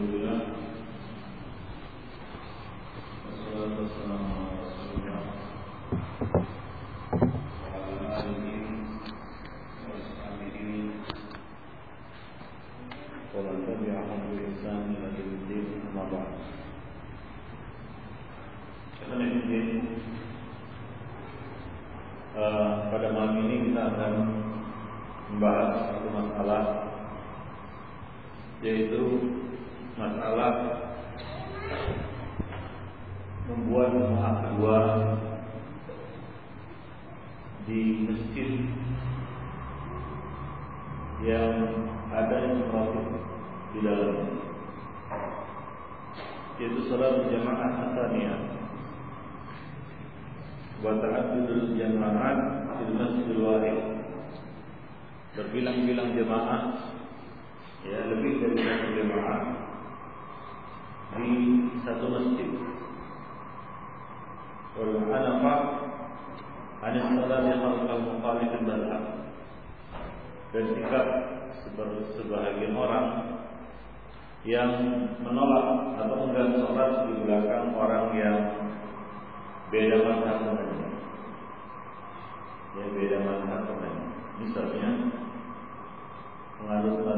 Alhamdulillah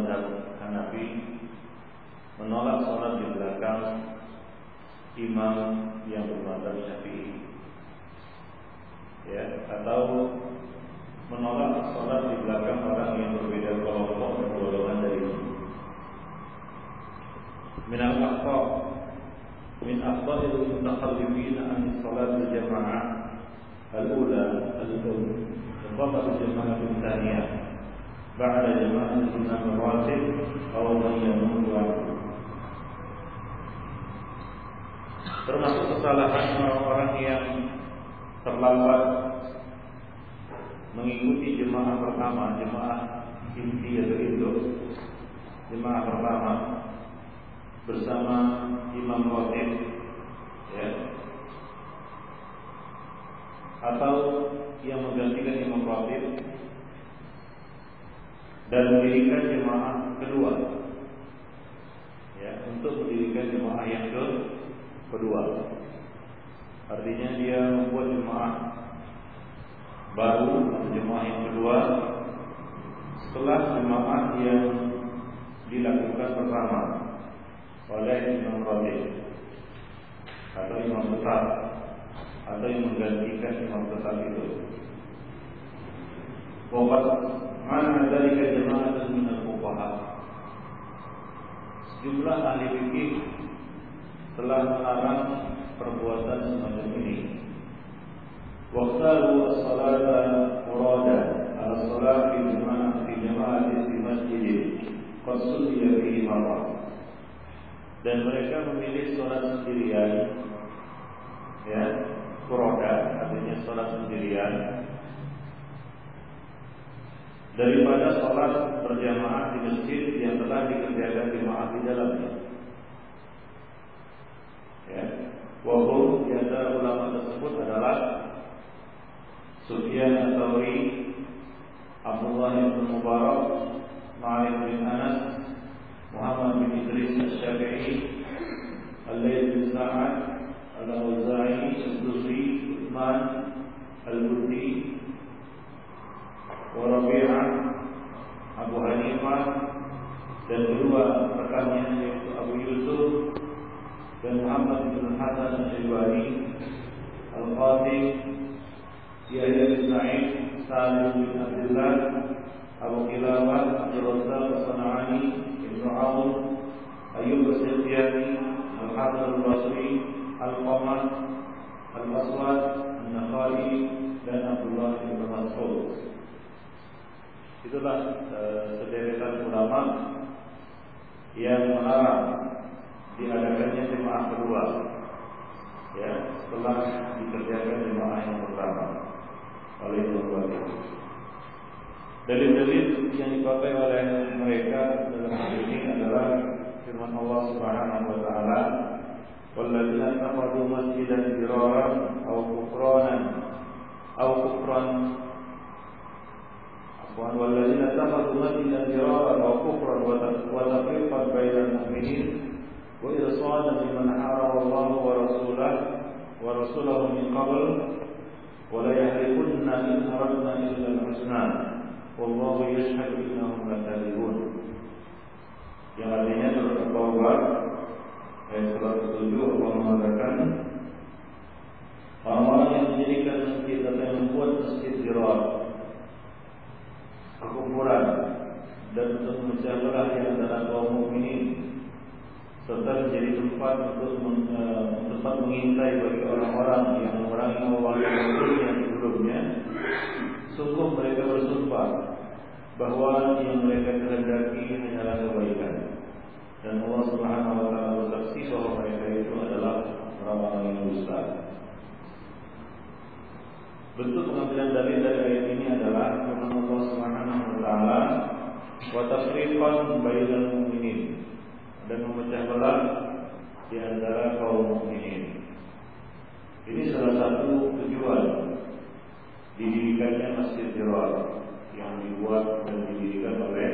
mazhab Hanafi menolak sholat di belakang imam yang bermadzhab Syafi'i. Ya, atau menolak sholat di belakang orang yang berbeda kelompok dan golongan dari min al akhbar min afdalil mutaqallibin an sholat jamaah al-ula al-um wa al-jamaah al-thaniyah بعد جماعة الإمام الراتب أو من يموت عنه termasuk kesalahan orang-orang yang terlambat mengikuti jemaah pertama, jemaah inti atau induk, jemaah pertama bersama imam rotib, ya, atau yang menggantikan imam rotib dan mendirikan jemaah kedua, ya, untuk mendirikan jemaah yang ke kedua. Artinya dia membuat jemaah baru jemaah yang kedua setelah jemaah yang dilakukan pertama oleh imam ratib atau imam besar atau yang menggantikan imam besar itu. Waqad mana dari jemaah dan fuqaha. Sejumlah ahli fikih telah melarang perbuatan semacam ini. Waktu salat murada ala salat fi jamaah fi jamaah di masjid qasul dia fi marrah. Dan mereka memilih salat sendirian ya, murada artinya salat sendirian daripada salat berjamaah di masjid yang telah dikerjakan jemaah di dalamnya. Ya. Wahum di antara ulama tersebut adalah Sufyan Ats-Tsauri, Abdullah bin Mubarak, Malik bin Anas, Muhammad bin Idris Asy-Syafi'i, Al-Laits bin Sa'ad, Al-Auza'i, Al-Dusri, Utsman, Al-Buddi, wa Rabi'ah, Abu Hanifah dan kedua rekannya yaitu Abu Yusuf dan Muhammad bin Hasan Al-Shaybani Al-Qasim Yahya bin Sa'id Salim bin Abdullah Abu Kilawah Abdul Razzaq As-Sana'ani Ibn Aun Ayyub As-Sirtiyani Al-Hasan Al-Basri Al-Qamar Al-Aswad Al-Nakhai dan Abdullah bin Mas'ud Itulah uh, sederetan ulama yang melarang diadakannya jemaah kedua. Ya setelah dikerjakan jemaah yang pertama oleh dua Dalil-dalil yang dipakai oleh mereka dalam hal ini adalah firman Allah Subhanahu wa taala walladzina taqadu masjidan diraran aw kufranan aw kufran والذين اتخذوا مدينة فرارا وكفرا وتفريقا بين المؤمنين وإرصادا لمن حارب الله ورسوله ورسوله من قبل وليحلفن إن أردنا إلا الحسنى. والله يشهد إنهم لكاذبون. يا artinya surat Taubah ayat 107 Allah mengatakan orang-orang yang menjadikan masjid atau yang membuat masjid dirawat. Kekufuran dan untuk memecah di antara kaum mukminin serta menjadi tempat untuk uh, tempat mengintai bagi orang-orang yang orang yang sebelumnya sungguh mereka bersumpah bahwa yang mereka kehendaki hanyalah kebaikan dan Allah Subhanahu wa taala bersaksi bahwa mereka itu adalah orang-orang yang dusta. Bentuk pengambilan dalil dari ayat ini adalah firman Allah Subhanahu wa taala wa tafriqan bainal mu'minin dan memecah belah di antara kaum mukminin. Ini salah satu tujuan didirikannya Masjid Dirar yang dibuat dan didirikan oleh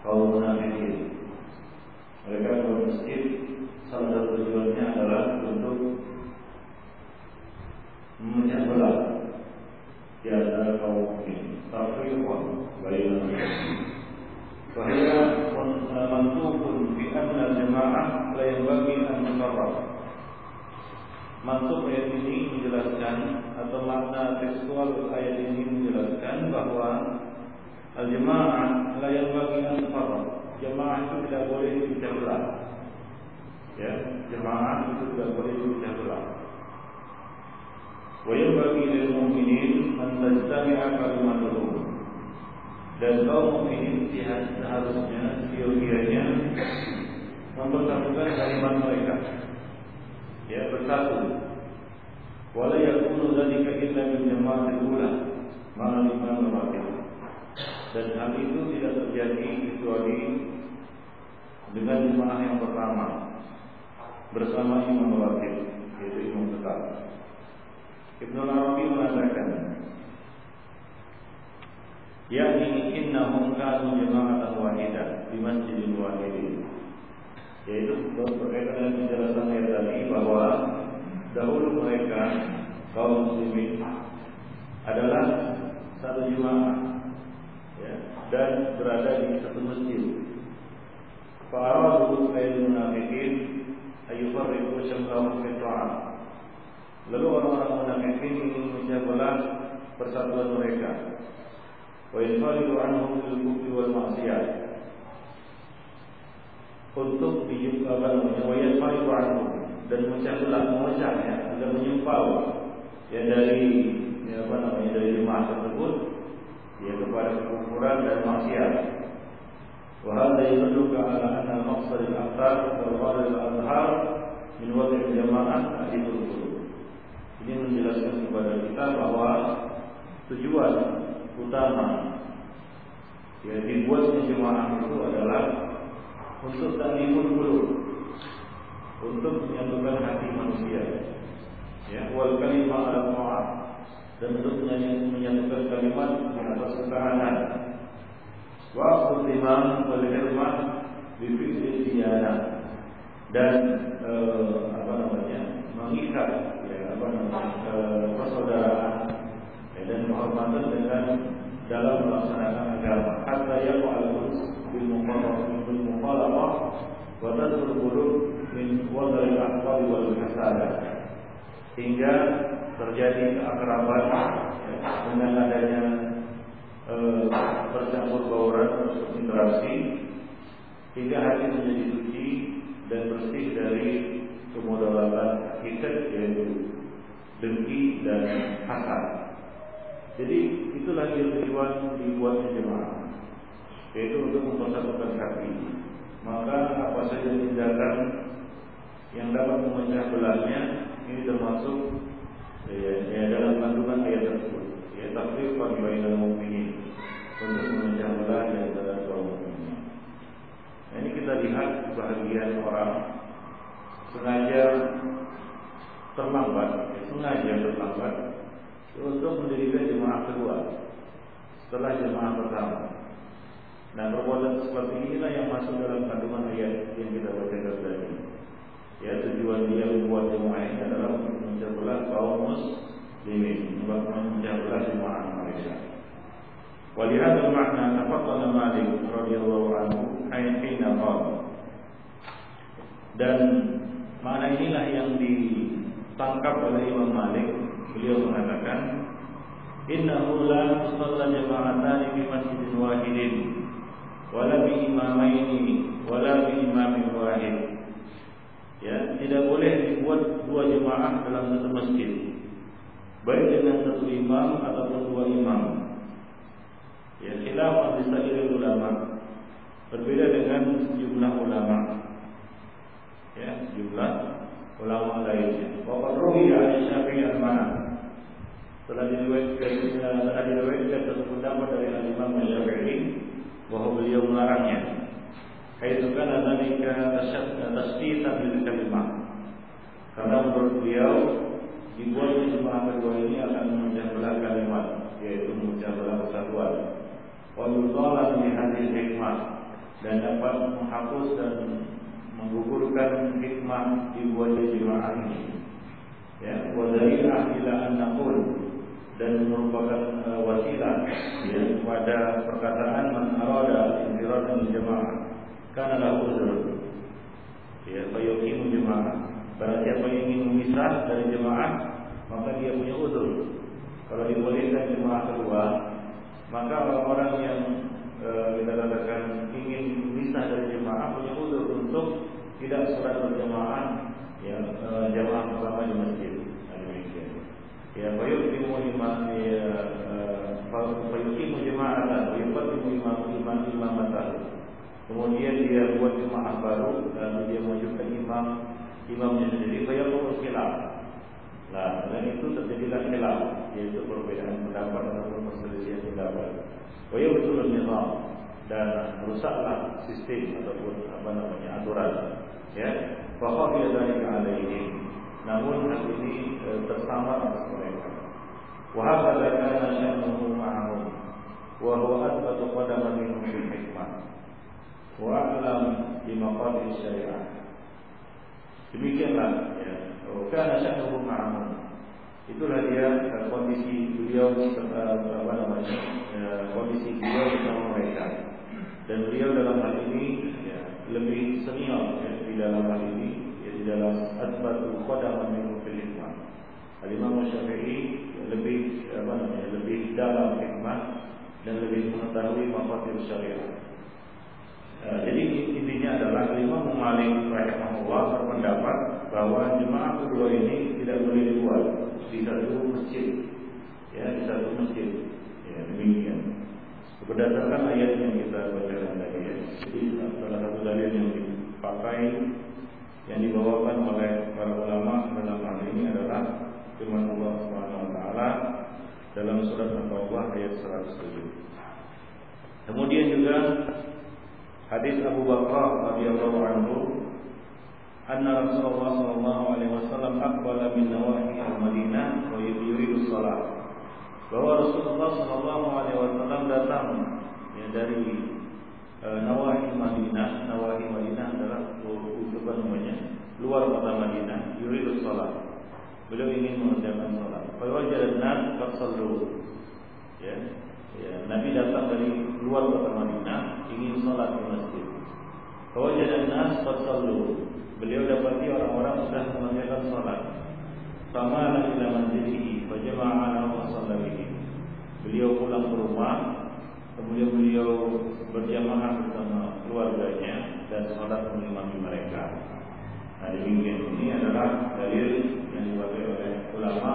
kaum munafikin. Mereka buat masjid salah satu tujuannya adalah untuk memecah belah di antara kaum mukminin. Tafriqan bainal فهي منطوق بأن الجماعة لا ينبغي أن تصرف Mantuk ayat ini menjelaskan atau makna tekstual ayat ini menjelaskan bahwa al-jamaah la yanbaghi an Jamaah itu tidak boleh dipecah belah. Ya, jamaah itu tidak boleh dipecah belah. Lil mu'minin an tajtami'a kalimatuhum dan kaum mukminin seharusnya siogianya mempersatukan kalimat mereka. Ya bersatu. Wala yakunu dzalika illa bil jama'atil ula ma'al imam dan hal itu tidak terjadi kecuali dengan jemaah yang pertama bersama imam wakil yaitu imam tetap Ibnu Arabi mengatakan yakni innahum kanu jama'atan wahidah di masjidin wahidin yaitu berkaitan dengan penjelasan ayat tadi bahwa dahulu mereka kaum muslimin adalah satu jemaah ya, dan berada di satu masjid. Fa'aradu ayat munafikin ayufarriqu syamlahum fi Lalu orang-orang munafikin ingin memecah belah persatuan mereka وينفرد عنهم بالكفر والمعصية untuk dijumpa namanya wayat faridu anhu dan memecah belah memecah ya dan menyumpal ya dari ya apa namanya dari jemaah tersebut ya kepada kekufuran dan maksiat wa hadha yadulluka ala anna al-maqsad al-akthar wal ghalib al-azhar min wadi' al-jama'ah adilul qulub ini menjelaskan kepada kita bahwa tujuan utama yang dibuatnya jemaah itu adalah untuk tanimul qulub untuk menyatukan hati manusia. Ya wal kalimah al ma'ah dan untuk menyatukan kalimat di atas ketahanan. Wa imam wal hirmah bi dan eh, apa namanya mengikat ya apa namanya persaudaraan dan penghormatan dengan dalam melaksanakan agama. Hatta yaqul bil muqarrab bil muqalabah wa qulub min wadal al-aqwal wal hasada. Hingga terjadi keakraban dengan adanya e, bercampur bauran interaksi hingga hati menjadi suci dan bersih dari kemudaratan hikat yaitu dengki dan hasad. Jadi itulah yang tujuan dibuatnya jemaah yaitu untuk mempersatukan hati. Maka apa saja tindakan yang dapat memecah belahnya ini termasuk ya, ya dalam kandungan ayat tersebut. Ya tafsir bagi bainal mukminin untuk memecah belah di antara kaum mukminin. Nah, ini kita lihat sebahagian orang sengaja terlambat, ya, sengaja terlambat untuk mendirikan jemaah kedua setelah jemaah pertama. Nah perbuatan seperti inilah yang masuk dalam kandungan ayat yang kita baca tujuan dia membuat jemaah ini adalah untuk memecah belah kaum muslimin, memecah belah jemaah mereka. ولهذا المعنى تفضل مالك رضي الله عنه حين قال dan makna inilah yang ditangkap oleh Imam Malik. Beliau mengatakan innahu la tusalla jama'atan fi masjidin wahidin wala bi imamaini wala bi imamin wahid. Ya tidak boleh dibuat dua jemaah dalam satu masjid. Baik dengan satu imam ataupun dua imam. Ya khilaf di ulama. Berbeda dengan jumlah ulama ya jumlah ulama lainnya wa qad ruwiya an Syafi'i al-Mana telah diriwayatkan telah diriwayatkan satu pendapat dari Imam Syafi'i bahwa beliau melarangnya. Haitsu kana dzalika tasfitan lil kalimah karena menurut beliau dibuat jemaah kedua ini akan memecah belah kalimat yaitu memecah belah persatuan. Wa yudalla bi hadhihi hikmah dan dapat menghapus dan menggugurkan hikmah dibuatnya jemaah ini. Ya, wa dalilah ila an naqul dan merupakan uh, wasilah ya, pada perkataan man arada infiradan jemaah karena lahu uzur. Ya, fayuqimu jemaah. Barang siapa yang ingin memisah dari jemaah, maka dia punya uzur. Kalau dibolehkan jemaah kedua, maka orang-orang yang uh, kita katakan ingin memisah dari jemaah punya uzur untuk tidak sholat berjamaah ya uh, jamaah pertama di masjid. Demikian. Ya fayuqimu imam ya fayuqimu jama'atan wa yuqaddimu imam imam imamatan kemudian dia buat jemaah baru dan dia menunjukkan imam imamnya sendiri. Fayaqul khilaf. Nah, dengan itu terjadilah khilaf, yaitu perbedaan pendapat ataupun perselisihan pendapat. Wa betul nizam. Dan rusaklah sistem ataupun apa namanya aturan ya bahwa dia dari alaihi namun hal ini e, tersamar atas mereka. Wa hakadha kana sya'nuhu ma'ahum. Wa huwa athbatu qadaman minhum fil hikmah. Wa a'lam bi syariah. Demikianlah ya. Kana sya'nuhu ma'ahum. Itulah dia e, kondisi beliau apa namanya e, kondisi beliau bersama mereka. Dan beliau dalam hal ini ya, lebih senior ya, di dalam hal ini ya, di dalam asbatu qadam min fil hikmah. Al-Imam Syafi'i lebih apa namanya lebih dalam hikmah dan lebih mengetahui mafatir syariat. Uh, jadi intinya adalah Imam Malik rahimahullah berpendapat bahwa jemaah kedua ini tidak boleh dibuat di satu masjid, ya di satu masjid, ya demikian. Berdasarkan ayat yang kita bacakan tadi ya. Jadi salah satu dalil yang dipakai yang dibawakan oleh para ulama dalam hal ini adalah firman Allah Subhanahu taala dalam surat At-Taubah ayat 107. Kemudian juga hadis Abu Bakar radhiyallahu anhu anna Rasulullah sallallahu alaihi wasallam aqbala min nawahi al-Madinah wa yuridu shalah bahwa Rasulullah Shallallahu Alaihi Wasallam datang ya, dari e, Nawahi Madinah. Nawahi Madinah adalah apa namanya luar kota Madinah. Yuridus salat. Beliau ingin mengerjakan salat. Fawajad nas qad Ya, ya, Nabi datang dari luar kota Madinah ingin salat di masjid. Fawajad nas qad Beliau dapati orang-orang sudah mengerjakan salat. Sama ila manzilihi fajama'a wa sallabihi. Beliau pulang ke rumah, kemudian beliau berjamaah bersama keluarganya dan sholat mengimami mereka. Nah demikian ini adalah dalil yang dipakai oleh ulama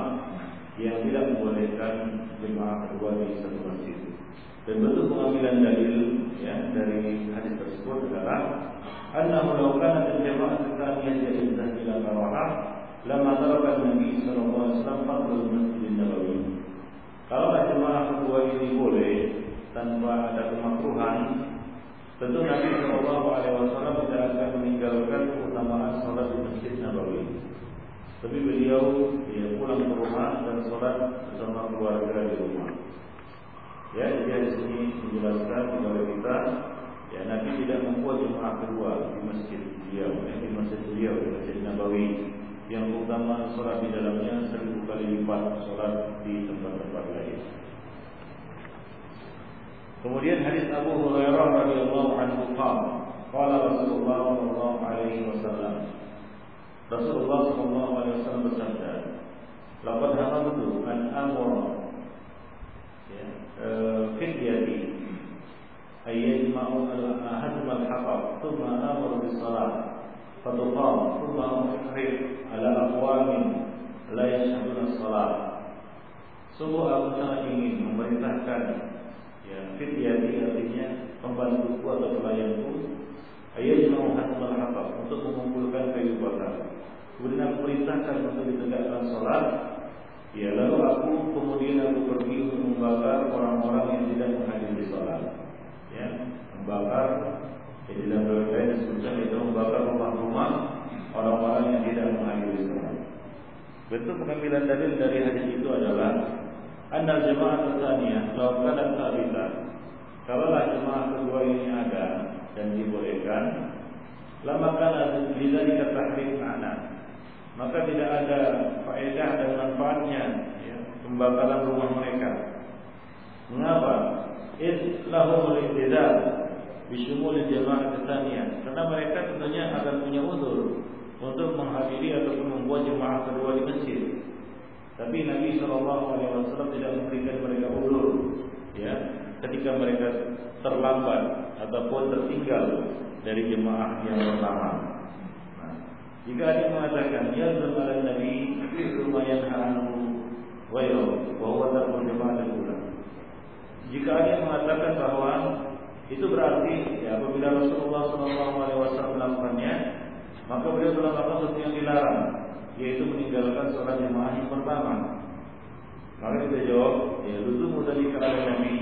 yang tidak membolehkan jemaah kedua di satu masjid. Dan bentuk pengambilan dalil ya dari hadis tersebut adalah annahu law kanat al-jama'ah tsaniyah jahizah ila karawah lama taraka Nabi alaihi wasallam fadlul Masjid Nabawi. Kalau jemaah kedua ini boleh tanpa ada kemakruhan, tentu Nabi sallallahu alaihi wasallam tidak akan meninggalkan keutamaan salat di Masjid Nabawi. Tapi beliau dia pulang ke rumah dan sholat bersama keluarga di rumah. Ya, jadi di sini menjelaskan kepada kita Ya, Nabi tidak membuat jemaah kedua di masjid beliau, ya, di masjid beliau di masjid Nabawi yang utama sholat di dalamnya seribu kali lipat sholat di tempat-tempat lain. Kemudian hadis Abu Hurairah radhiyallahu anhu qala qala Rasulullah sallallahu alaihi wasallam Rasulullah sallallahu alaihi wasallam bersabda Laqad hamamtu an amura ya eh, fidyati أن يجمعوا هدم الحطب ثم آمر بالصلاة فتقام ثم أحرق على أقوام لا يشهدون الصلاة Sungguh aku sangat ingin memerintahkan ya fidyati artinya pembantuku atau pelayanku ayat mau hatab untuk mengumpulkan kayu bakar. Kemudian aku perintahkan untuk ditegakkan sholat. Ya lalu aku kemudian aku pergi untuk membakar orang-orang yang tidak menghadiri sholat ya membakar jadi dalam riwayat disebutkan itu membakar rumah-rumah orang-orang yang tidak menghadiri sholat. Bentuk pengambilan dalil dari hadis itu adalah anal jemaah tsaniyah law kanat sabita. Kalaulah jemaah kedua ini ada dan dibolehkan, lama kana lidzalika tahrim ma'na. Maka tidak ada faedah dan manfaatnya ya, pembakaran rumah mereka. Mengapa? id lahum al-ihtidal bisyumul jamaah tsaniyah karena mereka tentunya akan punya uzur untuk menghadiri ataupun membuat jemaah kedua di masjid. Tapi Nabi Shallallahu Alaihi Wasallam tidak memberikan mereka uzur, ya, ketika mereka terlambat ataupun tertinggal dari jemaah yang pertama. Nah, jika ada yang mengatakan ya ala Nabi lumayan hanu wa wa huwa tarkul jemaah jika ada yang mengatakan bahwa itu berarti ya apabila Rasulullah SAW melakukannya, maka beliau telah melakukan sesuatu yang dilarang, yaitu meninggalkan sholat jemaah yang pertama. Maka kita jawab, ya luzu dari ala Nabi,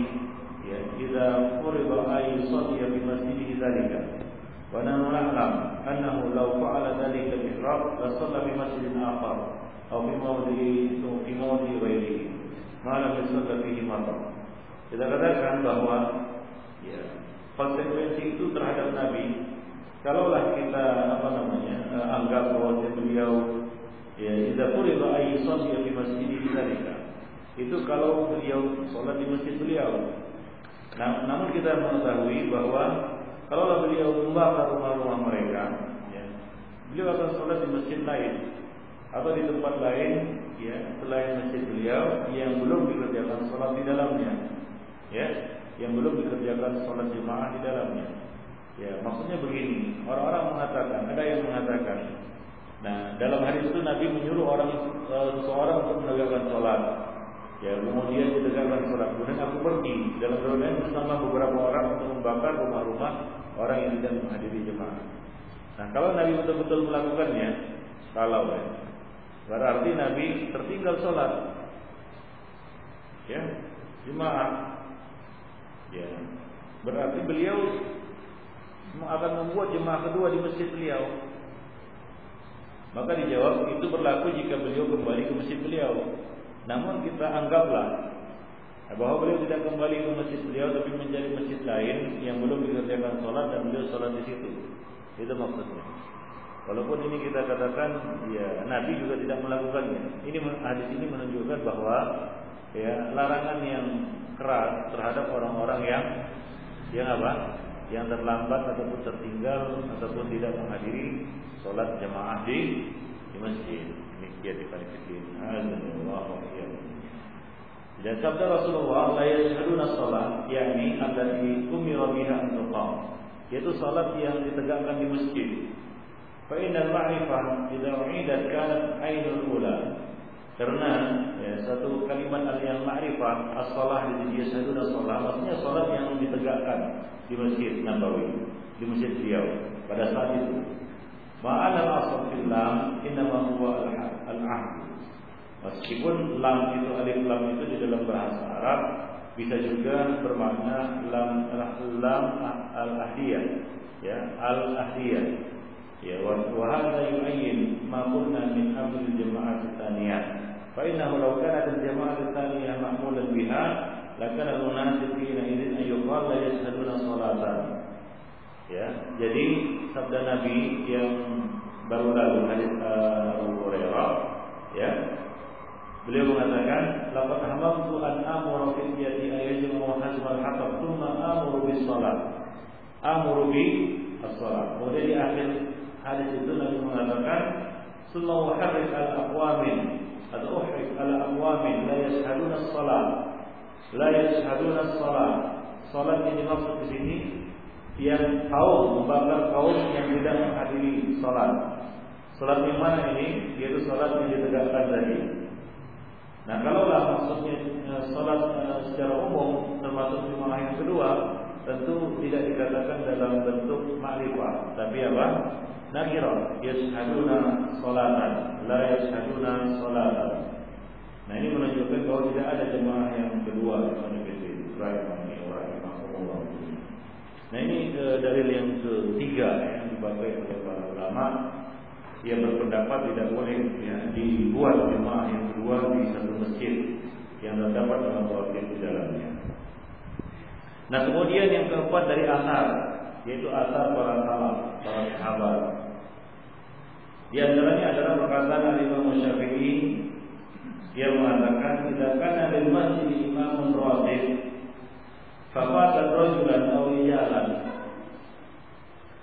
ya kita quriba ayu ya fi masjid dzalika. Wa nahnu na'lam annahu law fa'ala dzalika al-ihram la shalla fi masjidin akhar aw fi mawdi'i fi mawdi'i ghairihi ma lam yusalla fihi matar. Kita katakan bahwa ya, konsekuensi itu terhadap Nabi kalaulah kita apa namanya uh, anggap bahwa beliau ya tidak boleh ayi ya di masjid di dzalika itu kalau beliau sholat di masjid beliau nah, namun kita mengetahui bahwa kalaulah beliau membakar rumah-rumah mereka ya, beliau akan sholat di masjid lain atau di tempat lain ya selain masjid beliau yang belum dikerjakan sholat di dalamnya ya yang belum dikerjakan sholat jemaah di dalamnya. Ya, maksudnya begini, orang-orang mengatakan, ada yang mengatakan, nah dalam hari itu Nabi menyuruh orang eh, seseorang untuk menegakkan sholat. Ya, kemudian ditegakkan sholat. Kemudian aku pergi dalam riwayat bersama beberapa orang untuk membakar rumah-rumah orang yang tidak menghadiri jemaah. Nah, kalau Nabi betul-betul melakukannya, kalau ya, berarti Nabi tertinggal sholat. Ya, jemaah Ya. Berarti beliau akan membuat jemaah kedua di masjid beliau. Maka dijawab itu berlaku jika beliau kembali ke masjid beliau. Namun kita anggaplah bahwa beliau tidak kembali ke masjid beliau tapi mencari masjid lain yang belum dikerjakan sholat dan beliau sholat di situ. Itu maksudnya. Walaupun ini kita katakan ya Nabi juga tidak melakukannya. Ini hadis ini menunjukkan bahwa ya larangan yang keras terhadap orang-orang yang yang apa? Yang terlambat ataupun tertinggal ataupun tidak menghadiri sholat jamaah di di masjid. Demikian di kalifikin. Allah Dan sabda Rasulullah la yashhaduna sholat yakni allati umira biha an yaitu salat yang ditegakkan di masjid. Fa innal ma'rifah idza u'idat kanat ainul ula karena ya, satu kalimat yang ma'rifah as-salah di dia dan salah maksudnya salat yang ditegakkan di Masjid Nabawi, di Masjid beliau pada saat itu. Al-ahd. Meskipun lam itu alif lam itu di dalam bahasa Arab bisa juga bermakna lam lam al-ahdiyah ya al-ahdiyah Ya wa hadha yu'ayyin ma qulna min amr al-jama'ah tsaniyah. Fa innahu law kanat al-jama'ah tsaniyah ma'mulan biha lakana al-munasib hina idzin an yuqal la yashhaduna salatan. Ya, jadi sabda Nabi yang baru lalu hadis uh, Abu Hurairah, ya, beliau mengatakan, "Laqad hamamtu an amura fi yadi ayyajimu hazm al-hatab, thumma amuru bis salat." Amuru bi as-salat. Kemudian di akhir hadis itu Nabi mengatakan, "Summa uharrik al-aqwamin atau uhrik al-aqwamin la yashhaduna as-salat." La yashhaduna as-salat. Salat yang dimaksud di sini yang kaum membakar kaum yang tidak menghadiri salat. Salat yang mana ini? Yaitu salat yang ditegakkan tadi. Nah, kalaulah maksudnya eh, salat eh, secara umum termasuk jemaah yang kedua, tentu tidak dikatakan dalam bentuk makrifat, tapi apa? Nakira, yashhaduna salatan, la yashhaduna salatan. Nah, ini menunjukkan bahwa tidak ada jemaah yang kedua Nah ini e, dalil yang ketiga yang dipakai oleh para ulama yang berpendapat tidak boleh ya, dibuat jemaah yang kedua di satu masjid yang terdapat dalam waktu di dalamnya. Nah kemudian yang keempat dari asar yaitu asar para salaf, para sahabat. Di antaranya adalah perkataan Imam Syafi'i yang mengatakan tidak akan ada masjid imam ratib Fafata rajulan aw jalan.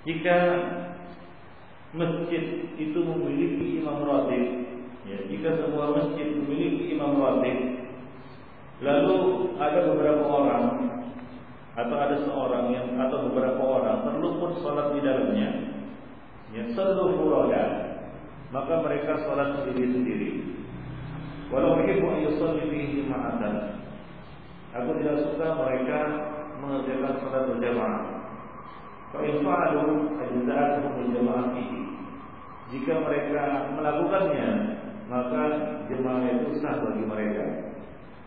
Jika masjid itu memiliki imam ratib, ya, jika semua masjid memiliki imam ratib, lalu ada beberapa orang atau ada seorang yang atau beberapa orang terluput sholat di dalamnya, ya seluruh maka mereka sholat sendiri-sendiri. Walau begitu sholat fihi Aku tidak suka mereka mengerjakan salat berjamaah. Fa'in fa'alu ajza'atuhum berjamaah fihi. Jika mereka melakukannya, maka jemaah itu sah bagi mereka.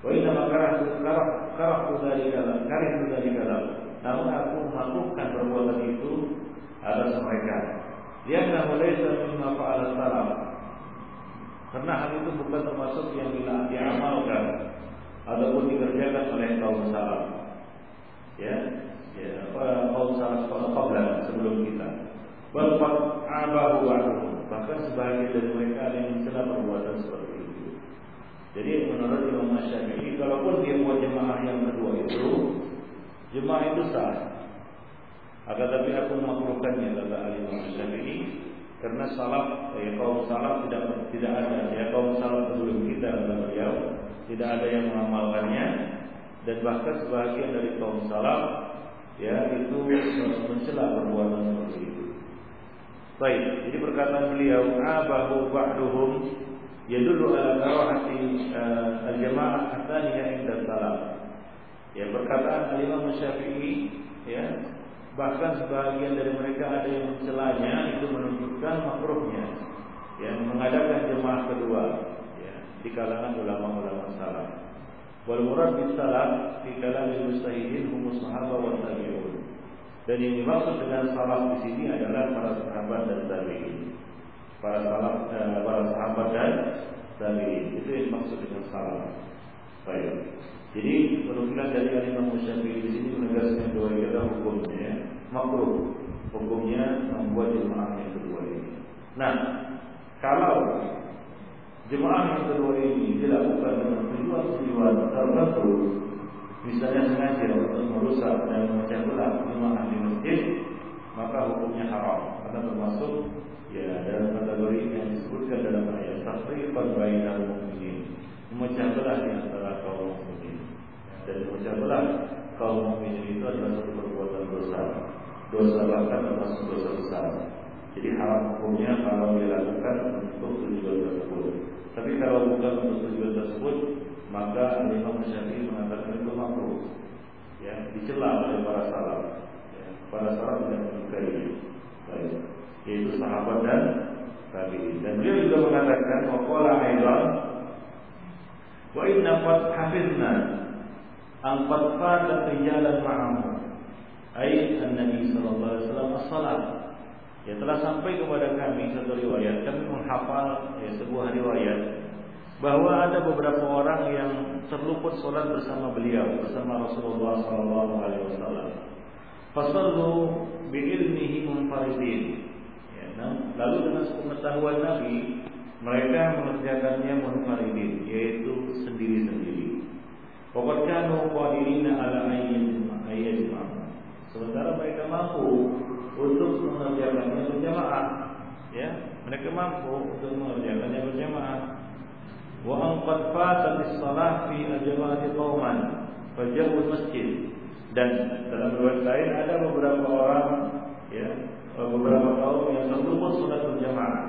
Wa inna makarah karah karah dari dalam karih dari dalam. Namun aku melakukan perbuatan itu atas mereka. Lianna laysa mimma fa'ala salaf. Karena hal itu bukan termasuk yang diamalkan ataupun dikerjakan oleh kaum salaf. Ya, ya kaum salaf qabla sebelum kita. Bahkan abahu bahkan sebagian dari mereka ada yang mencela perbuatan seperti itu. Jadi menurut Imam Syafi'i, kalaupun dia buat jemaah yang kedua itu, jemaah itu sah. Akan tapi aku memakruhkannya kata Imam Syafi'i karena salaf ya kaum salaf tidak tidak ada ya kaum salaf sebelum kita kata beliau tidak ada yang mengamalkannya dan bahkan sebagian dari kaum salaf ya itu mencela perbuatan seperti itu. Baik, jadi perkataan beliau abahu ba'duhum yadullu ala karahati uh, al-jama'ah atsaniyah inda salam. Ya perkataan Imam Syafi'i ya bahkan sebagian dari mereka ada yang mencelanya itu menunjukkan makruhnya yang mengadakan jemaah kedua di kalangan ulama-ulama salaf. Wal murad bis salaf fi kalam mustahidin hum sahabat wa tabi'un. Dan yang dimaksud dengan salaf di sini adalah para sahabat dan tabi'in. Para salaf eh, para sahabat dan tabi'in. Itu yang dimaksud dengan salaf. Baik. Jadi penukilan dari Imam Syafi'i di sini menegaskan bahwa kita hukumnya makruh. Hukumnya membuat jemaah yang kedua ini. Nah, kalau Jemaah yang kedua ini dilakukan dengan tujuan-tujuan misalnya sengaja untuk merusak dan memecah belah jemaah di masjid, maka hukumnya haram karena termasuk ya dalam kategori yang disebutkan dalam ayat tafriqan bainal mu'minin, memecah belah di antara kaum mukminin. Dan memecah belah kaum mukminin itu adalah satu perbuatan dosa. Dosa bahkan termasuk dosa besar. Jadi haram hukumnya kalau dilakukan untuk tujuan tersebut. Tapi kalau bukan untuk tujuan tersebut, maka Imam Syafi'i mengatakan itu makruh. Ya, dicela oleh para salaf. Ya, para salaf tidak menyukai. Baik. Yaitu sahabat dan tabi'in. Dan beliau juga mengatakan waqala aidan wa inna qad hafizna an qad fata rijalan ma'ahu. Ai an-nabi sallallahu alaihi wasallam as-salat Ya telah sampai kepada kami satu riwayat kami menghafal ya, sebuah riwayat bahwa ada beberapa orang yang terluput sholat bersama beliau bersama Rasulullah Sallallahu Alaihi Wasallam. Fasallu bi'ilmihi munfaridin. Ya, nah, lalu dengan pengetahuan Nabi, mereka mengerjakannya munfaridin, yaitu sendiri-sendiri. Waqad kanu qadirina ala ayyin Sementara mereka mampu untuk mengerjakannya berjamaah. Ya, mereka mampu untuk mengerjakannya berjamaah. An qad fatat as-salah fi ajma'ati qauman fajahu masjid dan dalam riwayat lain ada beberapa orang ya beberapa kaum yang terlupa salat berjamaah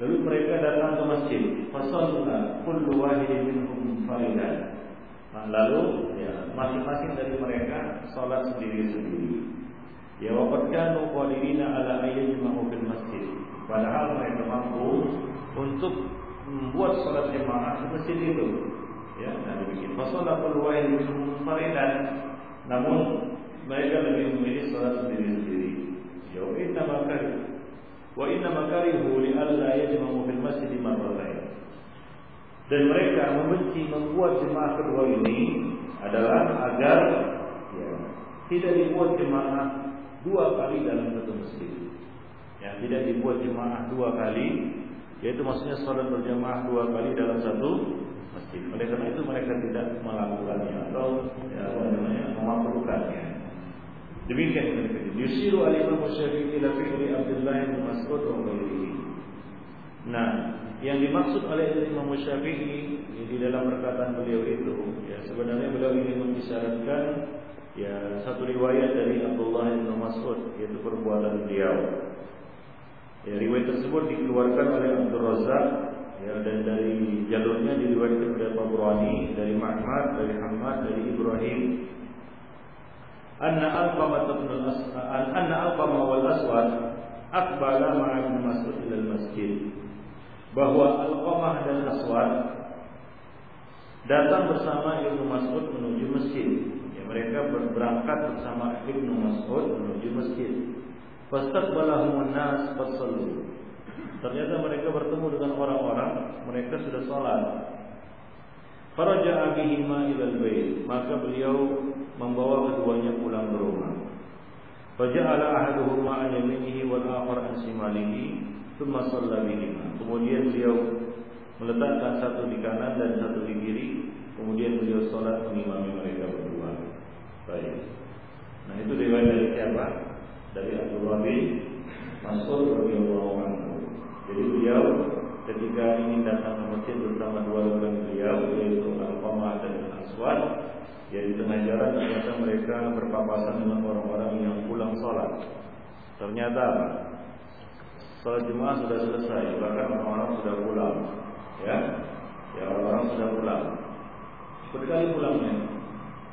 lalu mereka datang ke masjid fasalla kullu wahidin minhum faridan. Lalu ya masing-masing dari mereka salat sendiri-sendiri. Ya waqad kanu qadirina ala ayyajma'u fil masjid. Padahal mereka mampu untuk membuat salat jamaah di masjid itu ya nah demikian fasalla kullu wahidin minhum faridan namun mereka lebih memilih salat sendiri-sendiri. Ya inna makari wa inna makarihu li alla yajma'u fil masjid marratayn. Dan mereka membenci membuat jemaah kedua ini adalah agar ya, tidak dibuat jemaah dua kali dalam satu masjid. Ya, tidak dibuat jemaah dua kali, yaitu maksudnya salat berjamaah dua kali dalam satu masjid. Oleh karena itu mereka tidak melakukannya atau ya, memakruhkannya. Demikian mereka. Yusiru al-Imam Syafi'i ila fi'li Abdullah bin Mas'ud wa ghairihi. Nah, yang dimaksud oleh Imam Syafi'i di dalam perkataan beliau itu, ya sebenarnya beliau ingin mengisyaratkan ya satu riwayat dari Abdullah bin Mas'ud yaitu perbuatan beliau. Ya, riwayat tersebut dikeluarkan oleh Abdul Razak ya dan dari jalurnya diriwayatkan oleh Tabrani dari Ma'mar dari Hamad dari Ibrahim. Anna Alqamah bin al-Aswad anna Alqamah wal Aswad aqbala ma'a Ibnu Mas'ud ila masjid. Bahwa Alqamah dan Aswad datang bersama Ibnu Mas'ud menuju masjid. Ya, mereka berangkat bersama Ibnu Mas'ud menuju masjid fastaqbalahum an-nas fasallu Ternyata mereka bertemu dengan orang-orang, mereka sudah sholat. Faraja'a bihima ilal bait, maka beliau membawa keduanya pulang ke rumah. Faja'ala ahaduhuma an yaminihi wal akhar an shimalihi, thumma shalla bihima. Kemudian beliau meletakkan satu di kanan dan satu di kiri, kemudian beliau sholat mengimami mereka berdua. Baik. Nah itu riwayat dari siapa? Dari Abdullah bin Mas'ud radhiyallahu anhu. Jadi beliau ketika ingin datang ke masjid bersama dua orang beliau yaitu Al-Qamah dan Al-Aswad ya di tengah jalan ternyata mereka berpapasan dengan orang-orang yang pulang sholat. Ternyata sholat jemaah sudah selesai bahkan orang-orang sudah pulang ya. Ya orang-orang sudah pulang. Berkali pulangnya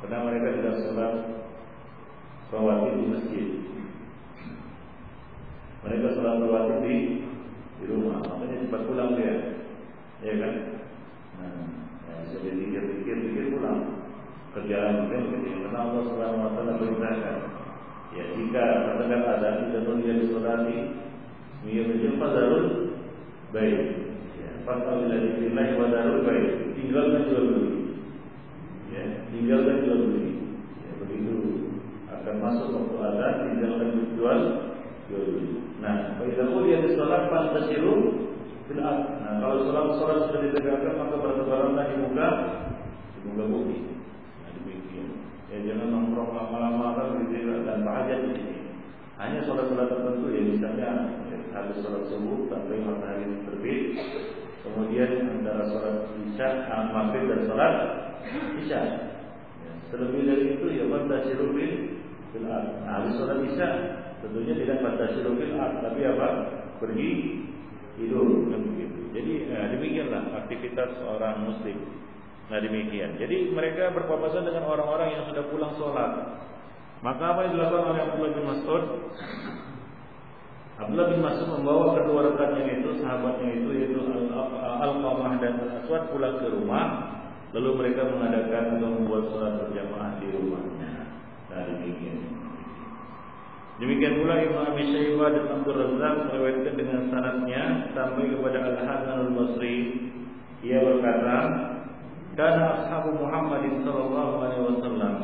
karena mereka tidak sholat rawatib di masjid sholat rawatib di di rumah. Makanya cepat pulang dia. Ya kan? Nah ya, jadi pikir-pikir pikir pulang. Kerjaan mungkin begitu karena Allah Subhanahu Wa Taala perintahkan. Ya jika katakan ada tidak nulia di solati ia menjadi darul baik. Ya pasal dari nilai darul baik. Tinggalkan jual beli. Ya tinggalkan jual beli. Ya begitu akan masuk waktu ada tinggalkan jual jual beli Nah, bila kuliah di sholat fantasiru fil Nah, kalau sholat sholat sudah ditegakkan maka bertebaranlah di muka di muka bumi. Nah, demikian. Ya jangan nongkrong lama-lama kan gitu dan hajat di sini. Hanya sholat-sholat tertentu ya misalnya ya, habis sholat subuh sampai matahari terbit. Kemudian antara sholat isya, ah, maghrib dan sholat isya. Ya, terlebih dari itu ya fantasiru fil Nah, habis sholat isya Tentunya tidak pada fil tapi apa? Pergi tidur kan begitu. Jadi eh, demikianlah aktivitas seorang muslim. Nah demikian. Jadi mereka berpapasan dengan orang-orang yang sudah pulang sholat. Maka apa yang dilakukan oleh Abdullah bin Mas'ud? Abdullah bin Mas'ud membawa kedua rekannya itu, sahabatnya itu yaitu Al-Qamah dan Al-Aswad pulang ke rumah. Lalu mereka mengadakan atau membuat sholat berjamaah di rumahnya. Nah demikian. Demikian pula Imam Abi Syaibah dan Abdul Razak meriwayatkan dengan sanadnya sampai kepada Al-Hasan Al-Basri. Ia berkata, "Kana ashabu Muhammad sallallahu alaihi wasallam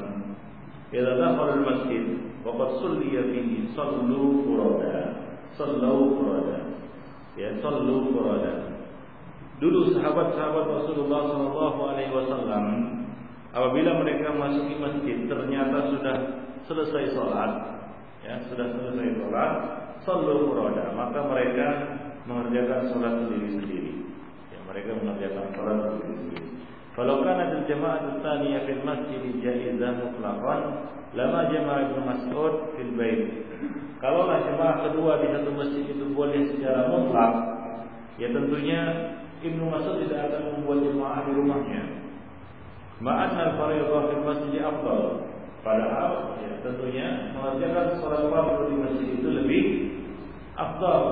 idza dakhala al-masjid Waqad sulliya fihi sallu furada. Sallu furada. Ya, sallu furada. Dulu sahabat-sahabat Rasulullah Shallallahu Alaihi Wasallam apabila mereka masuki masjid ternyata sudah selesai sholat, ya sudah selesai sholat, sallu furada, maka mereka mengerjakan sholat sendiri-sendiri. Ya, mereka mengerjakan sholat sendiri-sendiri. Kalau kana al-jama'ah tsaniyah fil masjid jaizah mutlaqan, lama jamaah Ibnu Mas'ud fil bait. Kalaulah jemaah kedua di satu masjid itu boleh secara mutlak, ya tentunya Ibnu Mas'ud tidak akan membuat jemaah di rumahnya. Ma'anna al-fariidhah fil masjid afdal. Padahal ya, tentunya mengerjakan sholat fardu di masjid itu lebih afdal.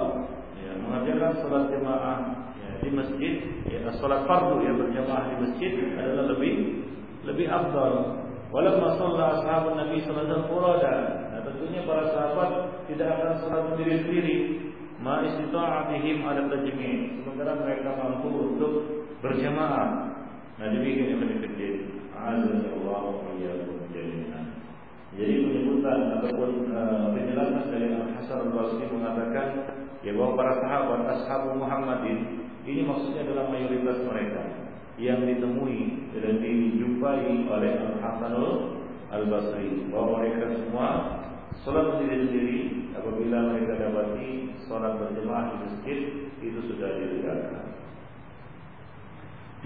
Ya, mengerjakan sholat jemaah ya, di masjid, ya, sholat fardu yang berjamaah di masjid adalah lebih lebih afdal. Walamma shalla ashabun Nabi sallallahu alaihi. Nah, tentunya para sahabat tidak akan sholat sendiri-sendiri ma istita'atihim ala tajmi' sementara mereka mampu untuk berjamaah nah demikian yang penting azza wa jami'an jadi penyebutan ataupun uh, penjelasan dari Al Hasan Al Basri mengatakan ya bahwa para sahabat ashabu Muhammadin ini maksudnya adalah mayoritas mereka yang ditemui dan dijumpai oleh Al Hasan Al Basri bahwa mereka semua Sholat sendiri-sendiri apabila mereka dapati sholat berjemaah di masjid itu sudah dilegalkan.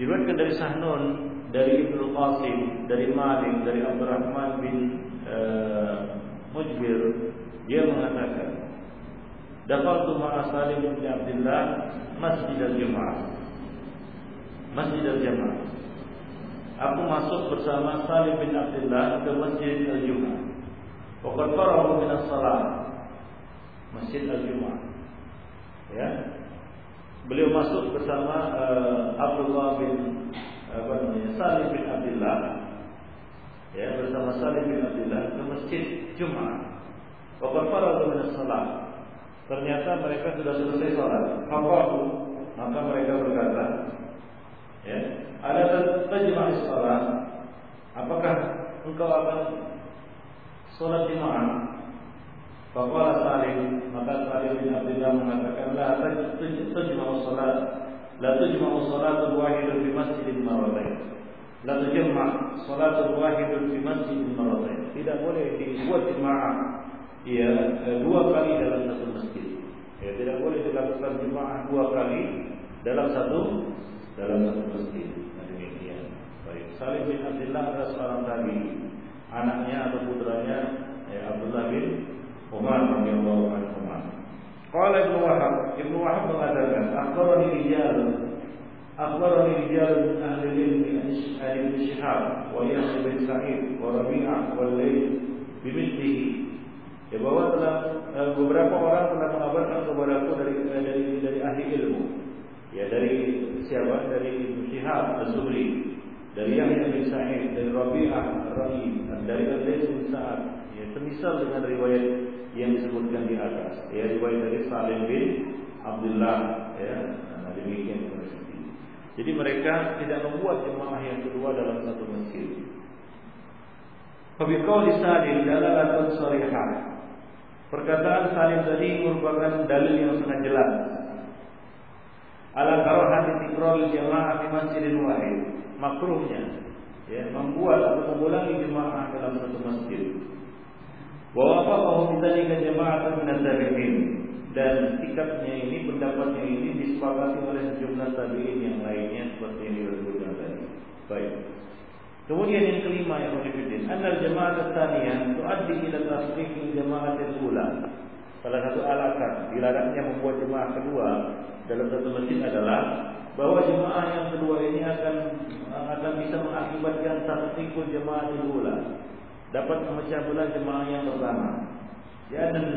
Diriwayatkan dari Sahnun, dari Ibnu Qasim, dari Malik, dari Abdurrahman bin uh, Mujbir, dia mengatakan, Dakhaltu ma'a Salim bin Abdullah Masjid al-Jum'ah. Masjid al-Jum'ah. Aku masuk bersama Salim bin Abdullah ke Masjid al-Jum'ah. Waqad farahu min as-salat. Masjid Al-Jumu'ah. Ya. Beliau masuk bersama uh, Abdullah bin apa namanya? Salim bin Abdullah. Ya, bersama Salim bin Abdullah ke Masjid Jumat. Farahu min as-salat. Ternyata mereka sudah selesai salat. Faqalu, maka mereka berkata, ya, ada tajma'is salat. Apakah engkau akan sholat jemaah. Faqala Salim, maka Salim bin Abdullah mengatakan la tujma'u salat, la tujma'u salatul wahidun fi masjidin marratain. La tujma' salatul fi masjidin marratain. Tidak boleh dibuat jemaah ya dua kali dalam satu masjid. Ya, tidak boleh dilakukan jemaah dua kali dalam satu dalam satu masjid. Nah, demikian. Baik. Salim bin Abdullah adalah seorang tabi'in anaknya atau putranya ya, Abdullah bin Umar radhiyallahu anhu. Qala Ibnu Wahab, Ibnu Wahab mengatakan, akhbarani rijal ahli ilmi an Ibn Shihab wa Yahya bin Sa'id wa Rabi'ah wal Layth bimithlihi. Ya bahwa telah eh, beberapa orang telah mengabarkan kepadaku dari eh, dari dari ahli ilmu. Ya dari siapa? Dari Ibnu Shihab Az-Zuhri dari Yahya bin Sa'id dari Rabi'ah Ar-Ra'i dari Al-Laits bin Sa'ad ya semisal dengan riwayat yang disebutkan di atas ya riwayat dari Salim bin Abdullah ya nah, demikian jadi mereka tidak membuat jemaah yang kedua dalam satu masjid. Fabiqauli Salim dalalatun sarihah Perkataan Salim tadi merupakan dalil yang sangat jelas. Ala karahati tikrol jamaah di masjidin wahid. Makruhnya ya membuat atau mengulangi jemaah dalam satu masjid. Wa wafaqahu bidzalika jama'atun min dan sikapnya ini pendapatnya ini disepakati oleh sejumlah tabi'in yang lainnya seperti yang disebutkan tadi. Baik. Kemudian yang kelima yang mungkin anal jamaah tsaniyah tuaddi ila tasrif jamaah al-ula. Salah satu alasan dilarangnya membuat jemaah kedua dalam satu masjid adalah bahwa jemaah yang kedua ini akan akan bisa mengakibatkan tikul jemaah ula dapat memecah belah jemaah yang pertama. Ya dan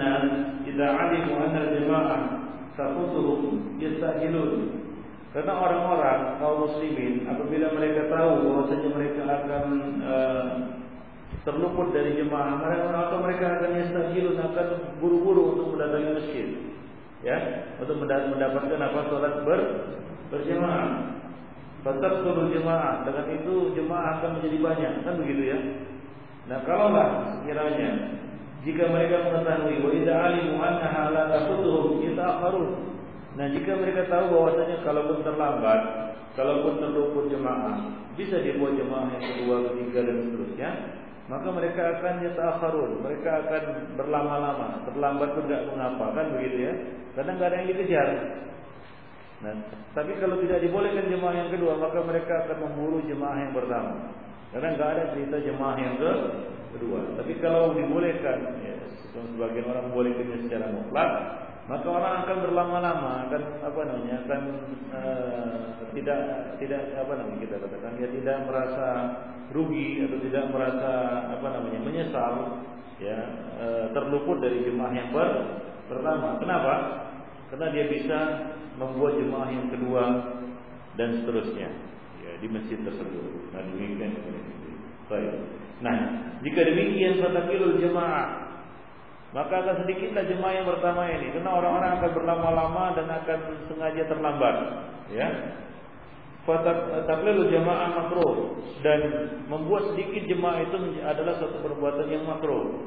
tidak alimu anna jemaah tafutuhum yastajilun. Karena orang-orang kaum muslimin apabila mereka tahu bahwasanya mereka akan uh, terluput dari jemaah mereka atau mereka akan yastajilun akan buru-buru untuk mendatangi masjid. Ya, untuk mendapatkan apa salat ber berjemaah. Tetap turun jemaah. Dengan itu jemaah akan menjadi banyak, kan begitu ya? Nah, kalaulah sekiranya jika mereka mengetahui wa idza alimu annaha la tafutuhum yata'akharun. Nah jika mereka tahu bahwasanya kalaupun terlambat kalaupun terluput jemaah bisa dibuat jemaah yang kedua ketiga dan seterusnya maka mereka akan yata'akharun. Mereka akan berlama-lama. Terlambat pun tidak mengapa kan begitu ya? Karena nggak ada yang dikejar. Nah, tapi kalau tidak dibolehkan jemaah yang kedua, maka mereka akan memburu jemaah yang pertama. Karena nggak ada cerita jemaah yang ke kedua. Tapi kalau dibolehkan, ya, sebagian orang membolehkannya secara mutlak, maka orang akan berlama-lama, akan apa namanya, akan uh, tidak tidak apa namanya kita katakan, ya tidak merasa rugi atau tidak merasa apa namanya menyesal, ya uh, terluput dari jemaah yang ber pertama. Kenapa? Karena dia bisa membuat jemaah yang kedua dan seterusnya ya, di masjid tersebut. Nah demikian Baik. Nah, jika demikian fatakilul jemaah maka akan sedikitlah jemaah yang pertama ini. Karena orang-orang akan berlama-lama dan akan sengaja terlambat ya. Fataklilul jemaah makruh. Dan membuat sedikit jemaah itu adalah satu perbuatan yang makruh.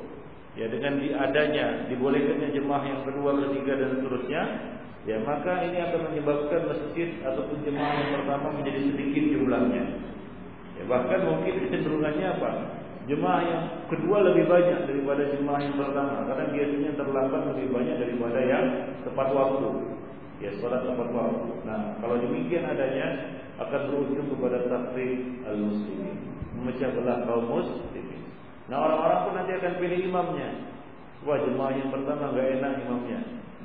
Ya dengan diadanya dibolehkannya jemaah yang kedua, ketiga dan seterusnya ya maka ini akan menyebabkan masjid ataupun jemaah yang pertama menjadi sedikit jumlahnya. Ya, bahkan mungkin kecenderungannya apa? Jemaah yang kedua lebih banyak daripada jemaah yang pertama karena biasanya terlambat lebih banyak daripada yang tepat waktu. Ya, salat tepat waktu. Nah, kalau demikian adanya akan berujung kepada takfir al-muslimin, memecah belah kaum muslimin. Nah, orang-orang pun nanti akan pilih imamnya. Wah, jemaah yang pertama enggak enak imamnya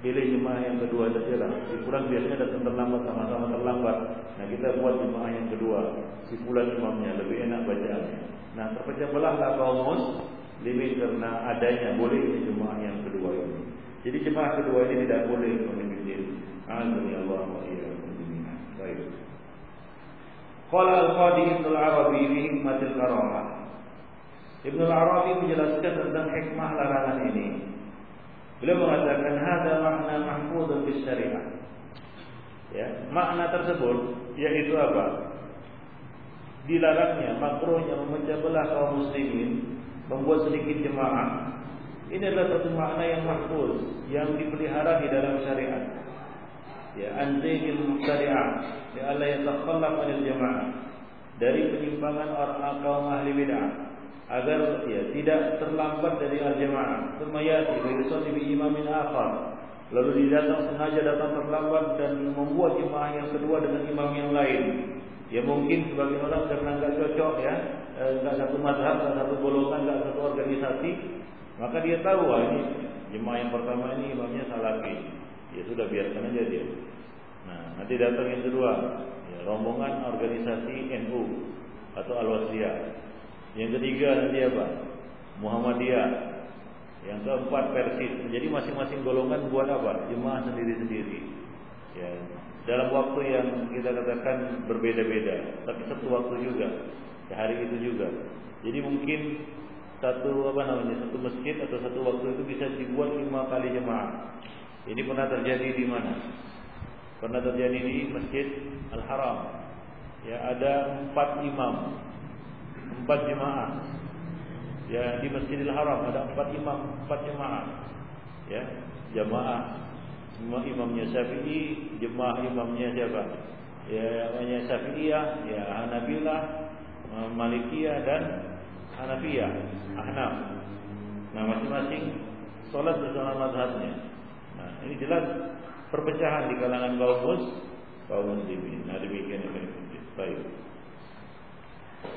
pilih jemaah yang kedua saja lah. Si fulan biasanya datang terlambat sama-sama terlambat. Nah kita buat jemaah yang kedua. Si fulan imamnya lebih enak bacaannya. Nah terpecah belahlah kaum muslimin karena adanya boleh jemaah yang kedua ini. Jadi jemaah kedua ini tidak boleh memimpin. Azza Allah wa Baik. Qala al-Qadi Ibnu al-Arabi fi hikmatil karamah. Ibnu al-Arabi menjelaskan tentang hikmah larangan ini. Beliau mengatakan hada makna mahfudun bis syariah. Ya, makna tersebut yaitu apa? Dilarangnya, makruhnya memecah belah kaum muslimin, membuat sedikit jemaah. Ini adalah satu makna yang mahfuz, yang dipelihara di dalam syariat. Ya, anzihil muqtari'ah, ya Allah yatakhallaf anil jamaah. Dari penyimpangan orang kaum ahli bid'ah agar ya tidak terlambat dari al-jamaah. Semayati wa bi imamin akhar. Lalu dia datang sengaja datang terlambat dan membuat jemaah yang kedua dengan imam yang lain. Ya mungkin sebagian orang karena enggak cocok ya, eh, satu mazhab, enggak satu golongan, enggak satu organisasi, maka dia tahu wah ini jemaah yang pertama ini imamnya salafi. Ya sudah biarkan aja dia. Nah, nanti datang yang kedua, ya, rombongan organisasi NU atau Al-Wasiyah. Yang ketiga nanti apa? Muhammadiyah. Yang keempat Persis. Jadi masing-masing golongan buat apa? Jemaah sendiri-sendiri. Ya, dalam waktu yang kita katakan berbeda-beda, tapi satu waktu juga. Ya, hari itu juga. Jadi mungkin satu apa namanya satu masjid atau satu waktu itu bisa dibuat lima kali jemaah. Ini pernah terjadi di mana? Pernah terjadi di Masjid Al Haram. Ya ada empat imam empat jemaah. Ya di Masjidil Haram ada empat imam, empat jemaah. Ya, jemaah semua imamnya Syafi'i, jemaah imamnya siapa? Ya, namanya Syafi'iyah, ya Hanabilah, Malikiyah dan Hanafiyah, Ahnaf. Nah, masing-masing sholat bersama mazhabnya. Nah, ini jelas perpecahan di kalangan kaum kaum muslimin. Nah, demikian.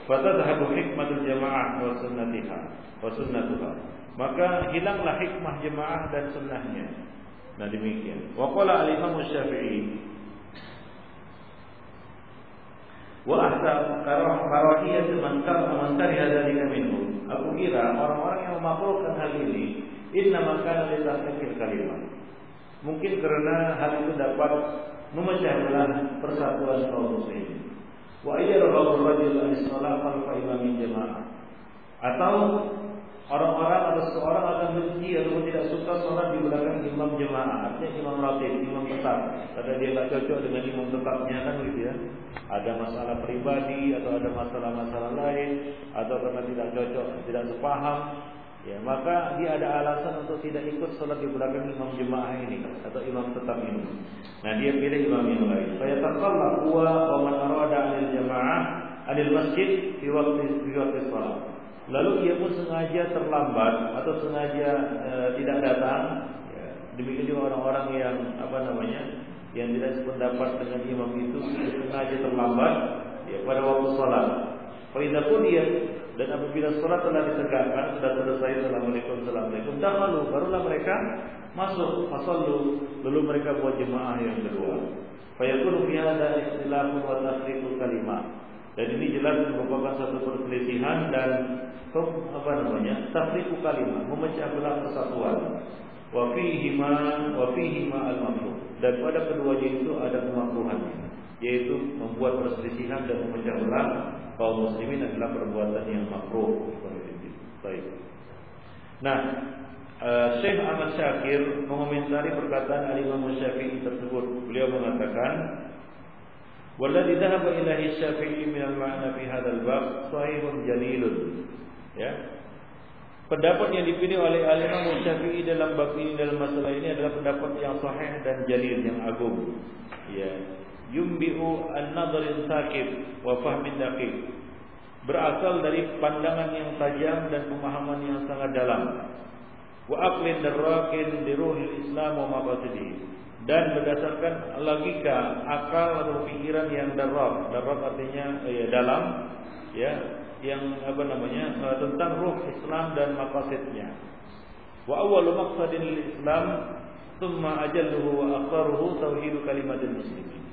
Fatadhabu hikmatul jamaah wa sunnatiha. Maka hilanglah hikmah jemaah dan sunnahnya. Nah demikian. Wa qala al-Imam Syafi'i wa ahsa karahiyat man kara man kariha dzalika minhum. Aku kira orang-orang yang memakruhkan hal ini inna makana li tahqiqil kalimat. Mungkin karena hal itu dapat memecah belah persatuan kaum muslimin. Wa ayyarahu rajul an shalah khalfa imamin jamaah. Atau orang-orang atau seorang akan benci atau tidak suka sholat di belakang imam jemaah, artinya imam ratib, imam tetap. Karena dia tidak cocok dengan imam tetapnya kan gitu ya. Ada masalah pribadi atau ada masalah-masalah lain atau karena tidak cocok, tidak sepaham, ya maka dia ada alasan untuk tidak ikut sholat di belakang imam jemaah ini atau imam tetap ini. Nah dia pilih imam yang lain. Saya takallah huwa wa man arada anil jamaah anil masjid di waktu di waktu sholat. Lalu dia pun sengaja terlambat atau sengaja e, tidak datang. Ya, demikian juga orang-orang yang apa namanya yang tidak sependapat dengan imam itu sengaja terlambat ya pada waktu sholat. Faidah dia dan apabila sholat telah ditegakkan sudah selesai assalamualaikum assalamualaikum dahulu barulah mereka masuk masallu lalu mereka buat jemaah yang kedua. Fayakunu fi hadza ikhtilafun wa tafriqul kalimat. Dan ini jelas merupakan satu perselisihan dan apa namanya? tafriqul kalimat, memecah belah persatuan. Wa fihi ma wa al-mafruh. Dan pada keduanya itu ada kemakruhan yaitu membuat perselisihan dan memecah belah kaum muslimin adalah perbuatan yang makruh Baik. Nah, uh, Syekh Ahmad Syakir mengomentari perkataan Al-Imam Syafi'i tersebut. Beliau mengatakan, "Walladhi dhahaba ilahi Syafi'i min al-ma'na fi hadzal bab sahihun jalilun." Ya. Pendapat yang dipilih oleh Al-Imam Syafi'i dalam bab ini dalam masalah ini adalah pendapat yang sahih dan jalil yang agung. Ya. Yumbi'u an-nadharin sakit wa fahmin daqiq. Berasal dari pandangan yang tajam dan pemahaman yang sangat dalam. Wa aqlin darrakin ruhil Islam wa maqasidi dan berdasarkan logika akal atau pikiran yang darab darab artinya ya dalam ya yang apa namanya eh, tentang ruh Islam dan maqasidnya. Wa awwalu maqsadin Islam thumma ajalluhu wa akharuhu tauhid kalimatil muslimin.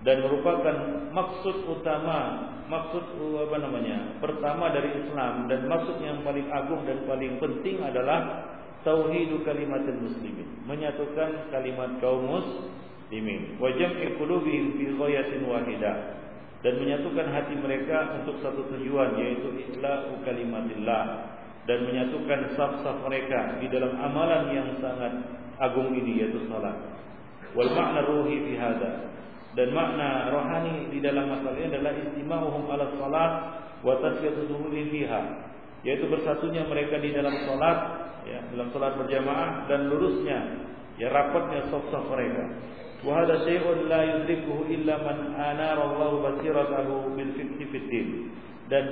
Dan merupakan maksud utama, maksud apa namanya? pertama dari Islam dan maksud yang paling agung dan paling penting adalah tauhid kalimatul muslimin, menyatukan kalimat kaum muslimin, wa jam'i qulubihim fi ghayatin wahidah dan menyatukan hati mereka untuk satu tujuan yaitu islahu kalimatillah dan menyatukan saf-saf mereka di dalam amalan yang sangat agung ini yaitu salat. Wal makna ruhi fi hada dan makna rohani di dalam masalah ini adalah istimauhum ala salat wa tasfiyatuhum fiha yaitu bersatunya mereka di dalam salat ya dalam salat berjamaah dan lurusnya ya rapatnya saf-saf mereka syai'un la yudrikuhu illa man anara Allah basiratahu bil fiqhi fid din dan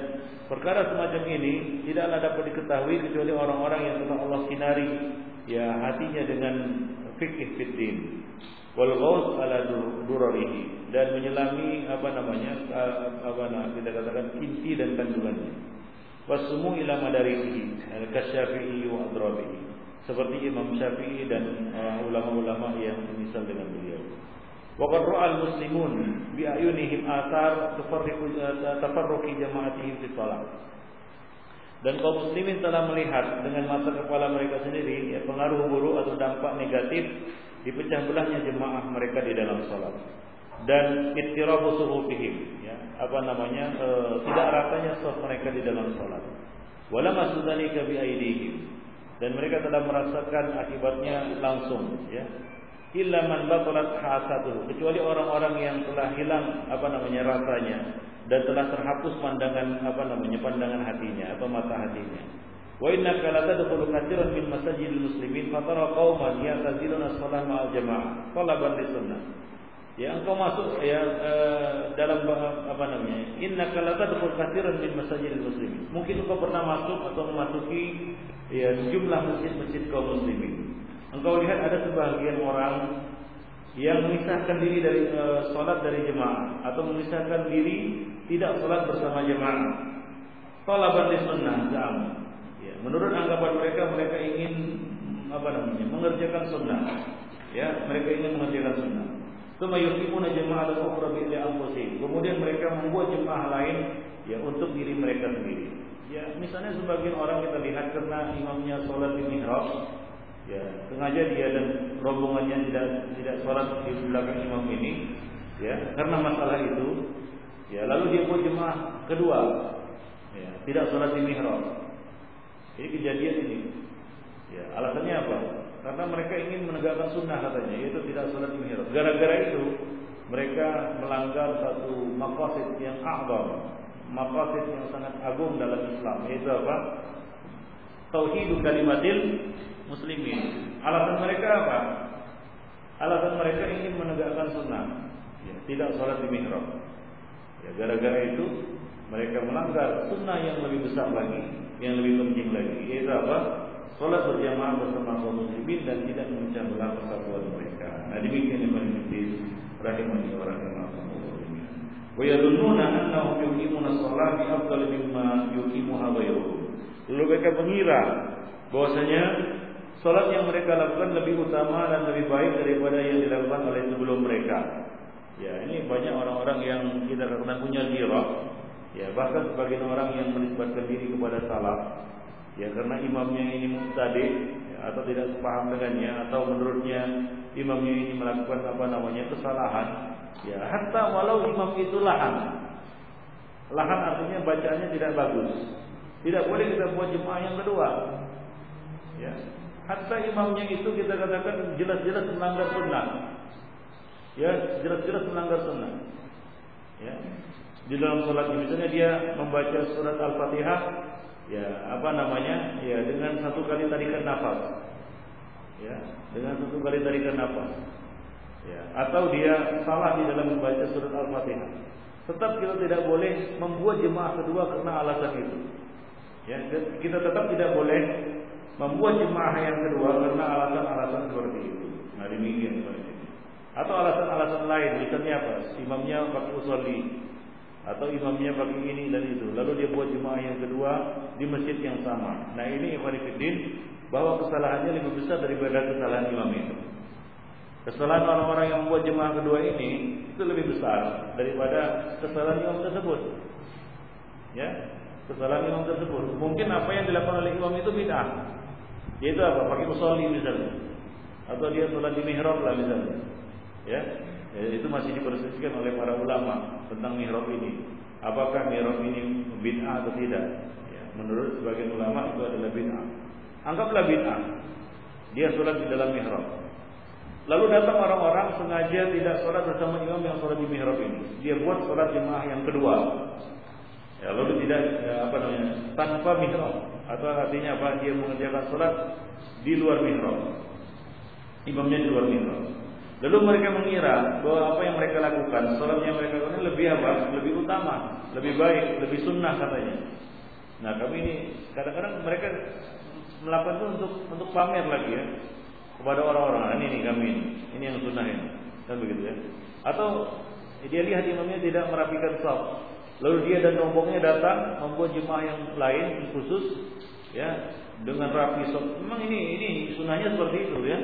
perkara semacam ini tidaklah dapat diketahui kecuali orang-orang yang telah Allah sinari ya hatinya dengan fikih fid din. Wal ghaus ala durarihi. Dan menyelami apa namanya apa nama kita katakan inti dan kandungannya. Wasumu ila madarihi kasyafi'i wa adrabihi seperti Imam Syafi'i dan uh, ulama-ulama uh, yang misal dengan beliau. Wa qad ra'al muslimun bi ayunihim athar uh, tafarruqi jama'atihim fi shalah. Dan kaum muslimin telah melihat dengan mata kepala mereka sendiri ya pengaruh buruk atau dampak negatif dipecah belahnya jemaah mereka di dalam salat dan ittirabu suhufihim ya apa namanya e, tidak ratanya saf mereka di dalam salat wala masudalika bi aidihim dan mereka telah merasakan akibatnya langsung ya illa man batalat hasatuhu kecuali orang-orang yang telah hilang apa namanya rasanya dan telah terhapus pandangan apa namanya pandangan hatinya atau mata hatinya Wa innaka la tadkhulu katsiran min masajidil muslimin fatara qauman ya'taziluna shalah ma'al jamaah talaban sunnah. Ya engkau masuk ya uh, dalam apa namanya? Innaka la tadkhulu katsiran min masajidil muslimin. Mungkin engkau pernah masuk atau memasuki ya jumlah masjid-masjid kaum muslimin. Engkau lihat ada sebagian orang yang memisahkan diri dari uh, salat dari jemaah atau memisahkan diri tidak salat bersama jemaah. Talaban sunnah, jamaah menurut anggapan mereka mereka ingin apa namanya mengerjakan sunnah ya mereka ingin mengerjakan sunnah Kemudian mereka membuat jemaah lain ya untuk diri mereka sendiri. Ya, misalnya sebagian orang kita lihat karena imamnya sholat di mihrab, ya sengaja dia dan rombongannya tidak tidak sholat di belakang imam ini, ya karena masalah itu, ya lalu dia buat jemaah kedua, ya tidak sholat di mihrab. Ini kejadian ini. Ya, alasannya apa? Karena mereka ingin menegakkan sunnah katanya, yaitu tidak sholat mihrab. Gara-gara itu mereka melanggar satu maqasid yang a'zam, maqasid yang sangat agung dalam Islam, yaitu apa? tauhid kalimatil muslimin. Alasan mereka apa? Alasan mereka ingin menegakkan sunnah, ya, tidak sholat di mihrab. Ya, gara-gara itu mereka melanggar sunnah yang lebih besar lagi, yang lebih penting lagi, yaitu apa? Sholat berjamaah bersama kaum muslimin dan tidak memecah belah persatuan mereka. Nah demikian yang paling penting rahimani wa rahimakumullah. Wa yadunnuna annahum yuqimuna shalah bi afdal mimma yuqimuha ghairuhum. Lalu mereka mengira bahwasanya Salat yang mereka lakukan lebih utama dan lebih baik daripada yang dilakukan oleh sebelum mereka. Ya, ini banyak orang-orang yang kita katakan punya zirah. Ya, bahkan sebagian orang yang menisbatkan diri kepada salah. Ya, karena imamnya ini mustadi ya, atau tidak sepaham dengannya atau menurutnya imamnya ini melakukan apa namanya kesalahan. Ya, hatta walau imam itu lahan. Lahan artinya bacaannya tidak bagus. Tidak boleh kita buat jemaah yang kedua. Ya, Hatta imamnya itu kita katakan jelas-jelas melanggar sunnah. Ya, jelas-jelas melanggar sunnah. Ya. Di dalam sholat misalnya dia membaca surat Al-Fatihah, ya apa namanya? Ya dengan satu kali tarikan nafas. Ya, dengan satu kali tarikan nafas. Ya, atau dia salah di dalam membaca surat Al-Fatihah. Tetap kita tidak boleh membuat jemaah kedua karena alasan itu. Ya, kita tetap tidak boleh membuat jemaah yang kedua karena alasan-alasan seperti itu. Nah demikian seperti ini. Atau alasan-alasan lain, misalnya apa? Imamnya pakai usolli atau imamnya pakai ini dan itu. Lalu dia buat jemaah yang kedua di masjid yang sama. Nah ini Ikhwanifiddin bahwa kesalahannya lebih besar daripada kesalahan imam itu. Kesalahan orang-orang yang membuat jemaah kedua ini itu lebih besar daripada kesalahan imam tersebut. Ya, kesalahan imam tersebut. Mungkin apa yang dilakukan oleh imam itu bid'ah. Yaitu apa? Pakai musolli misalnya. Atau dia sholat di mihrab lah misalnya. Ya, ya itu masih diperselisihkan oleh para ulama tentang mihrab ini. Apakah mihrab ini bid'ah atau tidak? Ya, menurut sebagian ulama itu adalah bid'ah. Anggaplah bid'ah. Dia sholat di dalam mihrab. Lalu datang orang-orang sengaja tidak sholat bersama imam yang sholat di mihrab ini. Dia buat sholat jemaah yang kedua. Ya, lalu tidak ya, apa namanya tanpa mihrab atau artinya apa dia mengerjakan sholat di luar mihrab. Imamnya di luar mihrab. Lalu mereka mengira bahwa apa yang mereka lakukan, sholat yang mereka lakukan lebih apa? Lebih utama, lebih baik, lebih sunnah katanya. Nah kami ini kadang-kadang mereka melakukan itu untuk untuk pamer lagi ya kepada orang-orang. Ini nih kami ini, ini yang sunnah ini, kan begitu ya. Atau dia lihat imamnya tidak merapikan sholat Lalu dia dan rombongnya datang membuat jemaah yang lain khusus ya dengan rapi sok. Memang ini ini sunahnya seperti itu ya.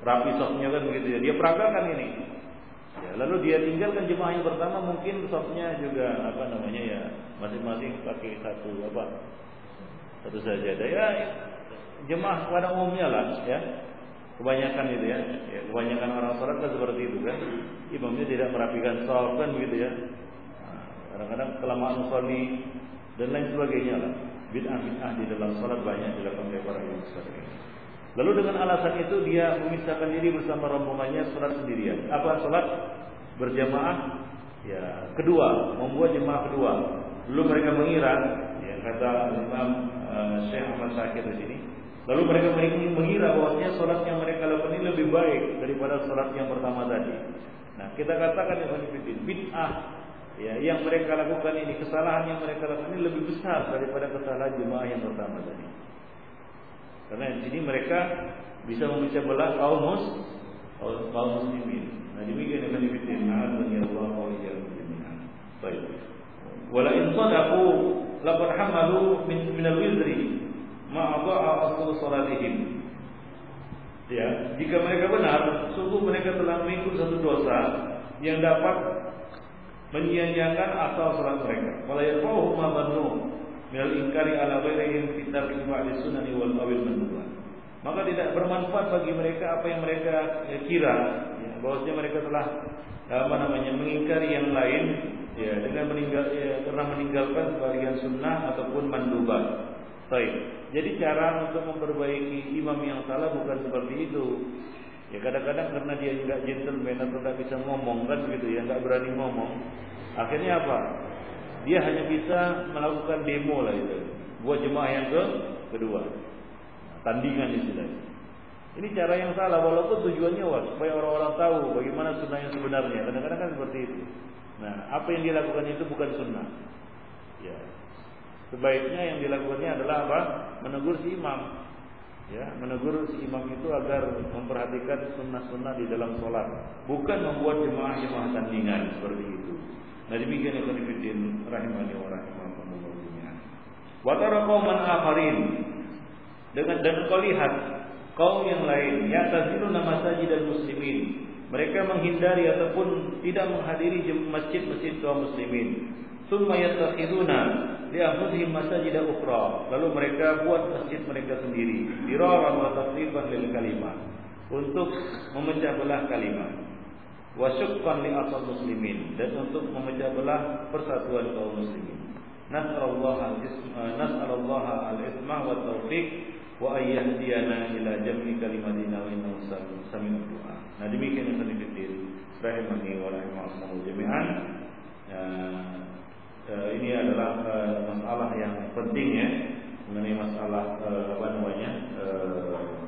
Rapi soknya kan begitu ya. Dia peragakan ini. Ya, lalu dia tinggalkan jemaah yang pertama mungkin soknya juga apa namanya ya masing-masing pakai satu apa satu saja. Ya jemaah pada umumnya lah ya kebanyakan itu ya. ya kebanyakan orang sholat kan seperti itu kan imamnya tidak merapikan sok kan begitu ya Kadang-kadang kelamaan musalli dan lain sebagainya lah. Bid'ah-bid'ah di dalam salat banyak dilakukan oleh para imam sekalian. Lalu dengan alasan itu dia memisahkan diri bersama rombongannya salat sendirian. Apa salat berjamaah? Ya, kedua, membuat jemaah kedua. Lalu mereka mengira, ya kata Imam uh, Syekh Ahmad Syakir di sini, Lalu mereka mengira bahwasanya salat yang mereka lakukan ini lebih baik daripada salat yang pertama tadi. Nah, kita katakan ya bid'ah ya yang mereka lakukan ini kesalahan yang mereka lakukan ini lebih besar daripada kesalahan jemaah yang pertama tadi. Karena di sini mereka bisa memecah belah kaum mus kaum muslimin. Nah demikian yang diberikan azan ya Allah wa jami'an. Baik. Wala in sadaqu laqad hamalu min min al-wizri ma ada'a aslu salatihim. Ya, jika mereka benar, sungguh mereka telah mengikut satu dosa yang dapat menyia-nyiakan asal salat mereka. Wala yarfa'uhum ma dhannu min al-inkari ala ghairihim fi tarki ba'di sunani wal awil mandubah. Maka tidak bermanfaat bagi mereka apa yang mereka kira ya, bahwasanya mereka telah apa namanya mengingkari yang lain ya dengan meninggal ya, karena meninggalkan sebagian sunnah ataupun mandubah. Baik. Jadi cara untuk memperbaiki imam yang salah bukan seperti itu. Ya kadang-kadang karena dia nggak gentleman atau nggak bisa ngomong kan begitu ya, nggak berani ngomong. Akhirnya apa? Dia hanya bisa melakukan demo lah itu. Buat jemaah yang ke kedua. tandingan istilahnya. Ini cara yang salah walaupun tujuannya wah, supaya orang-orang tahu bagaimana sunnah yang sebenarnya. Kadang-kadang kan seperti itu. Nah, apa yang dilakukan itu bukan sunnah. Ya. Sebaiknya yang dilakukannya adalah apa? Menegur si imam. Ya, menegur si imam itu agar memperhatikan sunnah-sunnah di dalam sholat, bukan membuat jemaah-jemaah tandingan seperti itu. Nah demikian yang konfidin rahimani wa rahimakumullah. Wa tara qauman akharin dengan dan kau lihat kaum yang lain yang nama masajid dan muslimin. Mereka menghindari ataupun tidak menghadiri masjid-masjid kaum muslimin. Summa yattakhiduna li anfusihim masajid ukhra. Lalu mereka buat masjid mereka sendiri. Diraran wa tasrifan lil kalimah. Untuk memecah belah kalimat. Wa syuqqan li asal muslimin dan untuk memecah belah persatuan kaum muslimin. Nas'alullah nas'alullah al-ismah wa taufiq wa ayyahdiyana ila jam'i kalimatina wa innahu sami'ud du'a. Nah demikian yang tadi rahimani wa rahimakumullah jami'an. Ya, uh, ini adalah uh, masalah yang penting ya mengenai masalah apa namanya uh,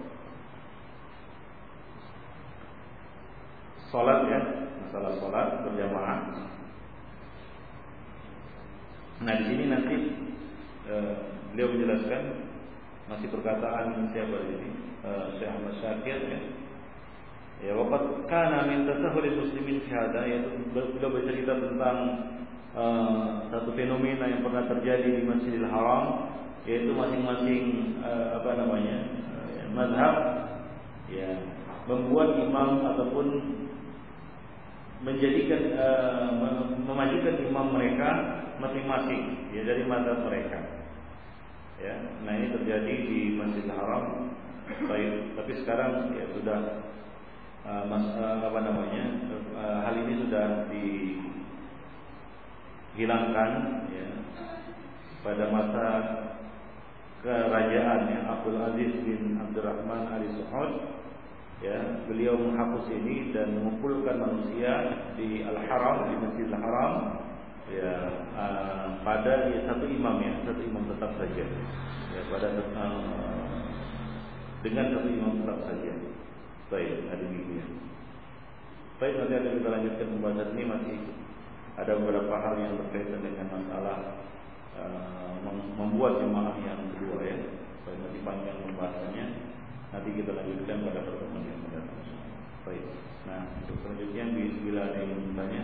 sholat ya masalah sholat berjamaah. Nah di sini nanti uh, beliau menjelaskan masih perkataan siapa di sini uh, Syekh Ahmad Syakir ya. Ya, waqad kana min tasahhul muslimin fi hada yaitu beliau bercerita tentang uh, satu fenomena yang pernah terjadi di Masjidil Haram yaitu masing-masing uh, apa namanya uh, mazhab ya membuat imam ataupun menjadikan uh, memajukan imam mereka masing-masing ya dari mazhab mereka. Ya nah ini terjadi di Masjidil Haram. Baik tapi sekarang ya sudah uh, mas, uh, apa namanya uh, hal ini sudah di hilangkan ya, pada masa kerajaan ya, Abdul Aziz bin Abdurrahman Ali Suhud ya beliau menghapus ini dan mengumpulkan manusia di Al Haram di Masjid Al Haram. Ya uh, pada ya, satu imam ya satu imam tetap saja. Ya pada uh, dengan satu imam tetap saja. Baik ada demikian baik nanti akan kita lanjutkan pembahasan ini. Masih ada beberapa hal yang berkaitan dengan masalah uh, membuat jemaah yang kedua ya. Supaya nanti panjang pembahasannya. Nanti kita lanjutkan pada pertemuan yang mendatang. Baik. Nah, untuk selanjutnya bila ada yang bertanya,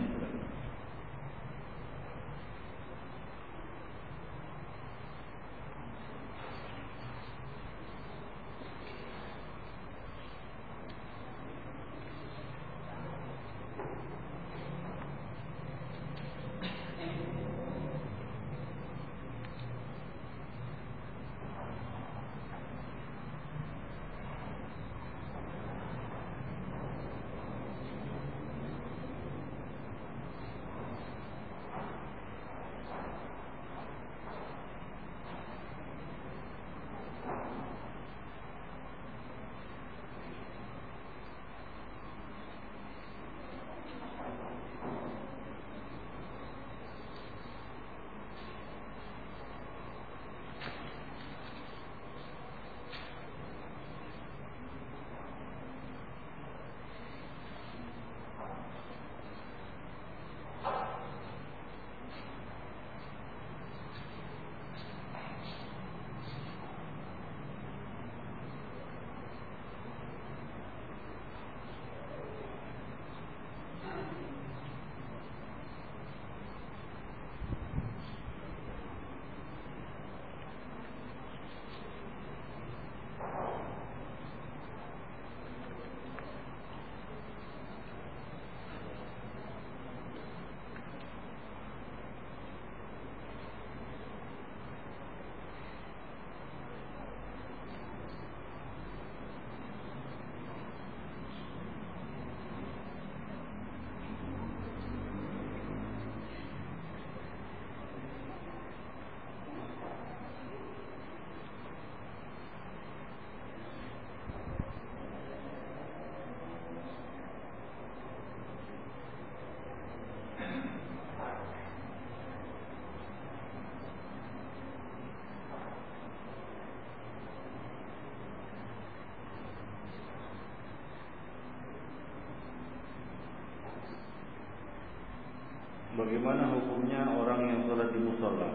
bagaimana hukumnya orang yang sholat di musola?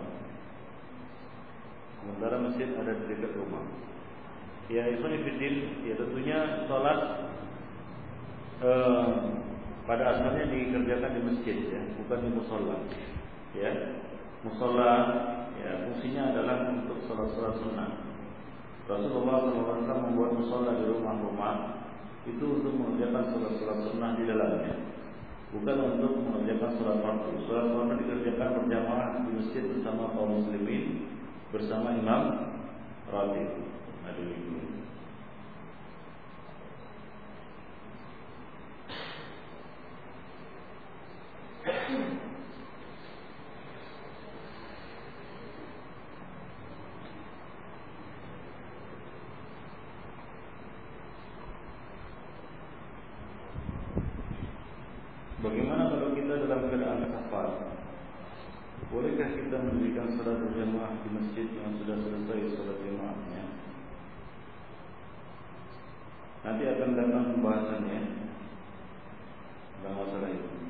Sementara masjid ada di dekat rumah. Ya, Ikhwanifidin, ya tentunya sholat eh, pada asalnya dikerjakan di masjid ya, bukan di musola. Ya, musola ya fungsinya adalah untuk sholat-sholat sunnah. Rasulullah SAW membuat musola di rumah-rumah itu untuk mengerjakan sholat-sholat sunnah di dalamnya, bukan untuk mengerjakan sholat fardu. Sholat fardu dikerjakan berjamaah di masjid bersama kaum muslimin bersama imam ratib. Nah, Bagaimana kalau kita dalam keadaan safar? Bolehkah kita mendirikan salat berjamaah di masjid yang sudah selesai salat jamaahnya? Nanti akan datang pembahasannya dalam masalah itu.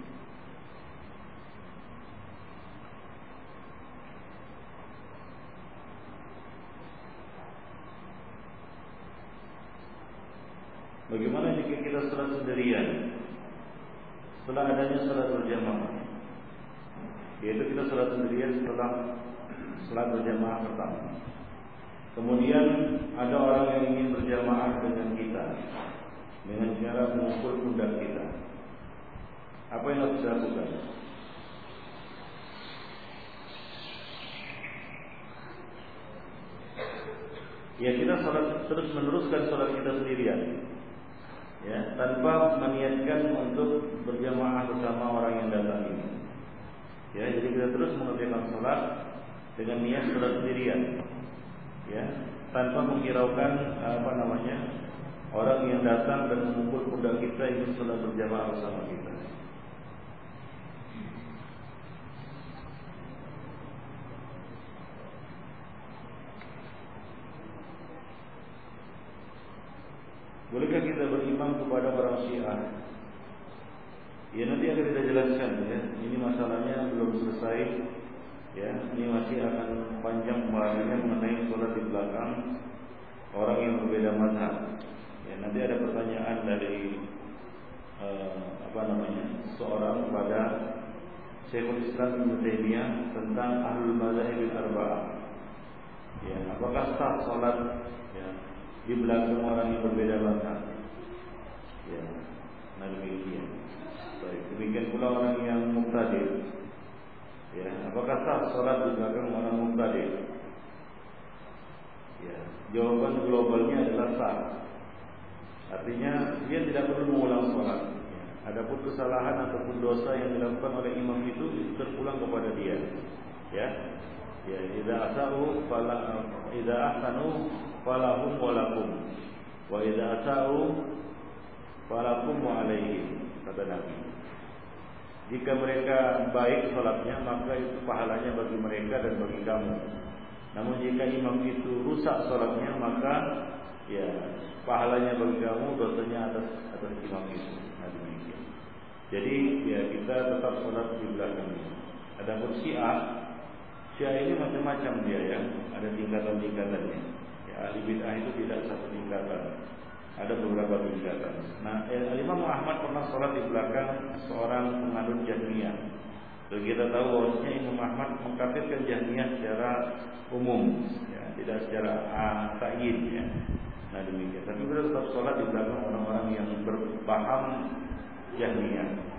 Bagaimana jika kita salat sendirian? Setelah adanya salat berjamaah, yaitu kita salat sendirian setelah salat berjamaah pertama. Kemudian ada orang yang ingin berjamaah dengan kita dengan cara mengukur pundak kita. Apa yang harus dilakukan? Ya kita salat terus meneruskan salat kita sendirian ya tanpa meniatkan untuk berjamaah bersama orang yang datang ini. Ya, jadi kita terus mengerjakan sholat dengan niat sholat sendirian, ya, tanpa menghiraukan apa namanya orang yang datang dan mengumpul pundak kita ingin sholat berjamaah bersama kita. Bolehkah kita berimam kepada orang Syiah? Ya nanti akan kita jelaskan ya. Ini masalahnya belum selesai. Ya, ini masih akan panjang pembahasannya mengenai sholat di belakang orang yang berbeda mazhab. Ya, nanti ada pertanyaan dari uh, apa namanya seorang kepada Syekhul Islam Taimiyah tentang ahlul mazhab arba'ah. Ya, apakah sah sholat di belakang orang yang berbeda mazhab. Nah demikian. Baik, demikian pula orang yang muktadir. Ya, apakah sah sholat di belakang orang muktadir? Ya, jawaban globalnya adalah sah. Artinya dia tidak perlu mengulang sholat. Ya. Adapun kesalahan ataupun dosa yang dilakukan oleh imam itu terpulang kepada dia. Ya, ya, idza asau fala idza falahum walakum wa idza asau falakum alaihim kata Nabi. Jika mereka baik salatnya maka itu pahalanya bagi mereka dan bagi kamu. Namun jika imam itu rusak salatnya maka ya pahalanya bagi kamu dosanya atas atas imam itu. Nah, jadi ya kita tetap salat di belakangnya adapun syiah syiah ini macam-macam dia ya. Ada tingkatan-tingkatannya. Ahli bid'ah itu tidak satu tingkatan ada beberapa kegiatan. Nah, Imam Muhammad pernah sholat di belakang seorang pengadun jahmiyah. Dan kita tahu bahwasanya Imam Ahmad mengkafirkan jahmiyah secara umum, ya, tidak secara ah, takin. Ya. Nah demikian. Tapi kita tetap sholat di belakang orang-orang yang berpaham jahmiyah.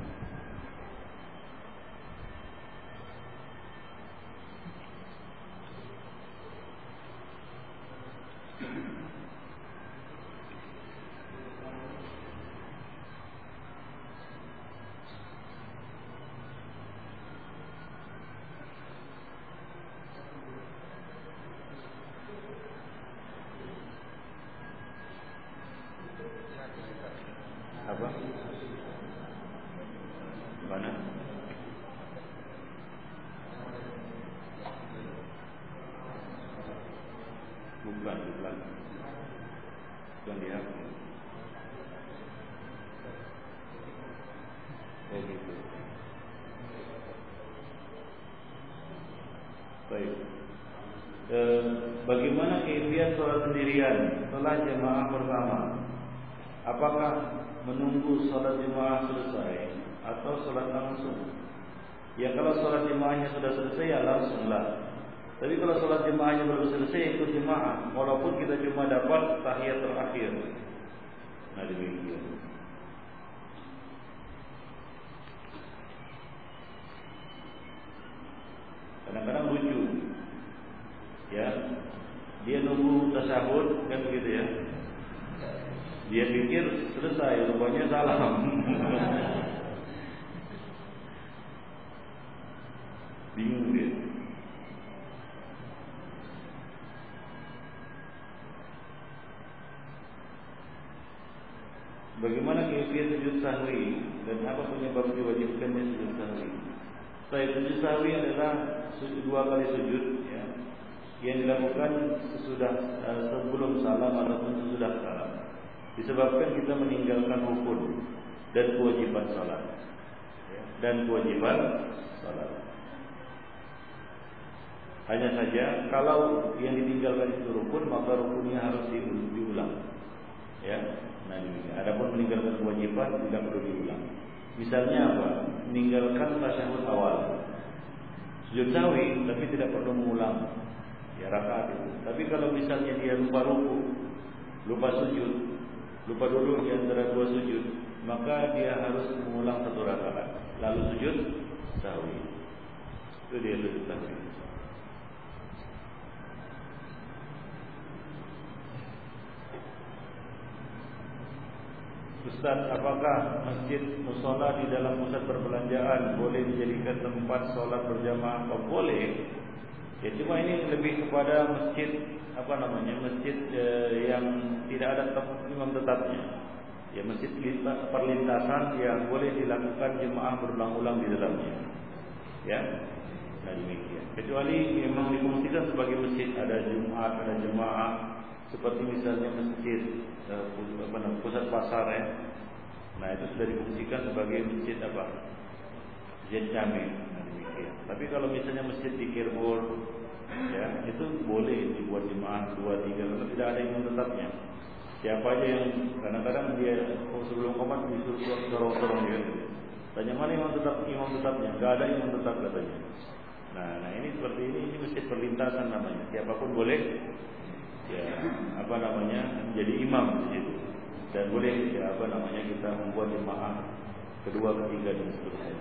Bingung dia. Bagaimana kaifiat sujud sahwi dan apa penyebab diwajibkannya sujud sahwi? Saya sujud sahwi adalah dua kali sujud ya, yang dilakukan sesudah uh, sebelum salam ataupun sesudah salam. Disebabkan kita meninggalkan rukun dan kewajiban salat ya, dan kewajiban Hanya saja kalau yang ditinggalkan itu rukun maka rukunnya harus diulang. Ya, Nah ini, adapun meninggalkan kewajiban tidak perlu diulang. Misalnya apa? Meninggalkan tasyahud awal. Sujud sawi tapi tidak perlu mengulang ya rakaat itu. Tapi kalau misalnya dia lupa ruku, lupa sujud, lupa dulu di antara dua sujud, maka dia harus mengulang satu rakaat, lalu sujud sawi. Itu dia sujud sawi. Ustaz, apakah masjid musola di dalam pusat perbelanjaan boleh dijadikan tempat sholat berjamaah? Oh, boleh. Ya cuma ini lebih kepada masjid apa namanya masjid eh, yang tidak ada tempat imam tetapnya. Ya masjid perlintasan yang boleh dilakukan jemaah berulang-ulang di dalamnya. Ya, nah demikian. Kecuali memang difungsikan sebagai masjid ada Jumat, ada jemaah seperti misalnya masjid namanya pusat pasar ya. Nah itu sudah difungsikan sebagai masjid apa? Masjid kami. Nah. Tapi kalau misalnya masjid di Kirbur, ya itu boleh dibuat jemaah dua tiga karena tidak ada yang tetapnya. Siapa aja yang kadang-kadang dia oh, sebelum komat disuruh dorong-dorong dia. Tanya mana imam tetap imam tetapnya? Gak ada imam tetap katanya. Nah, nah ini seperti ini ini masjid perlintasan namanya. Siapa pun boleh ya apa namanya menjadi imam di situ. Dan boleh ya apa namanya kita membuat jemaah kedua ketiga dan seterusnya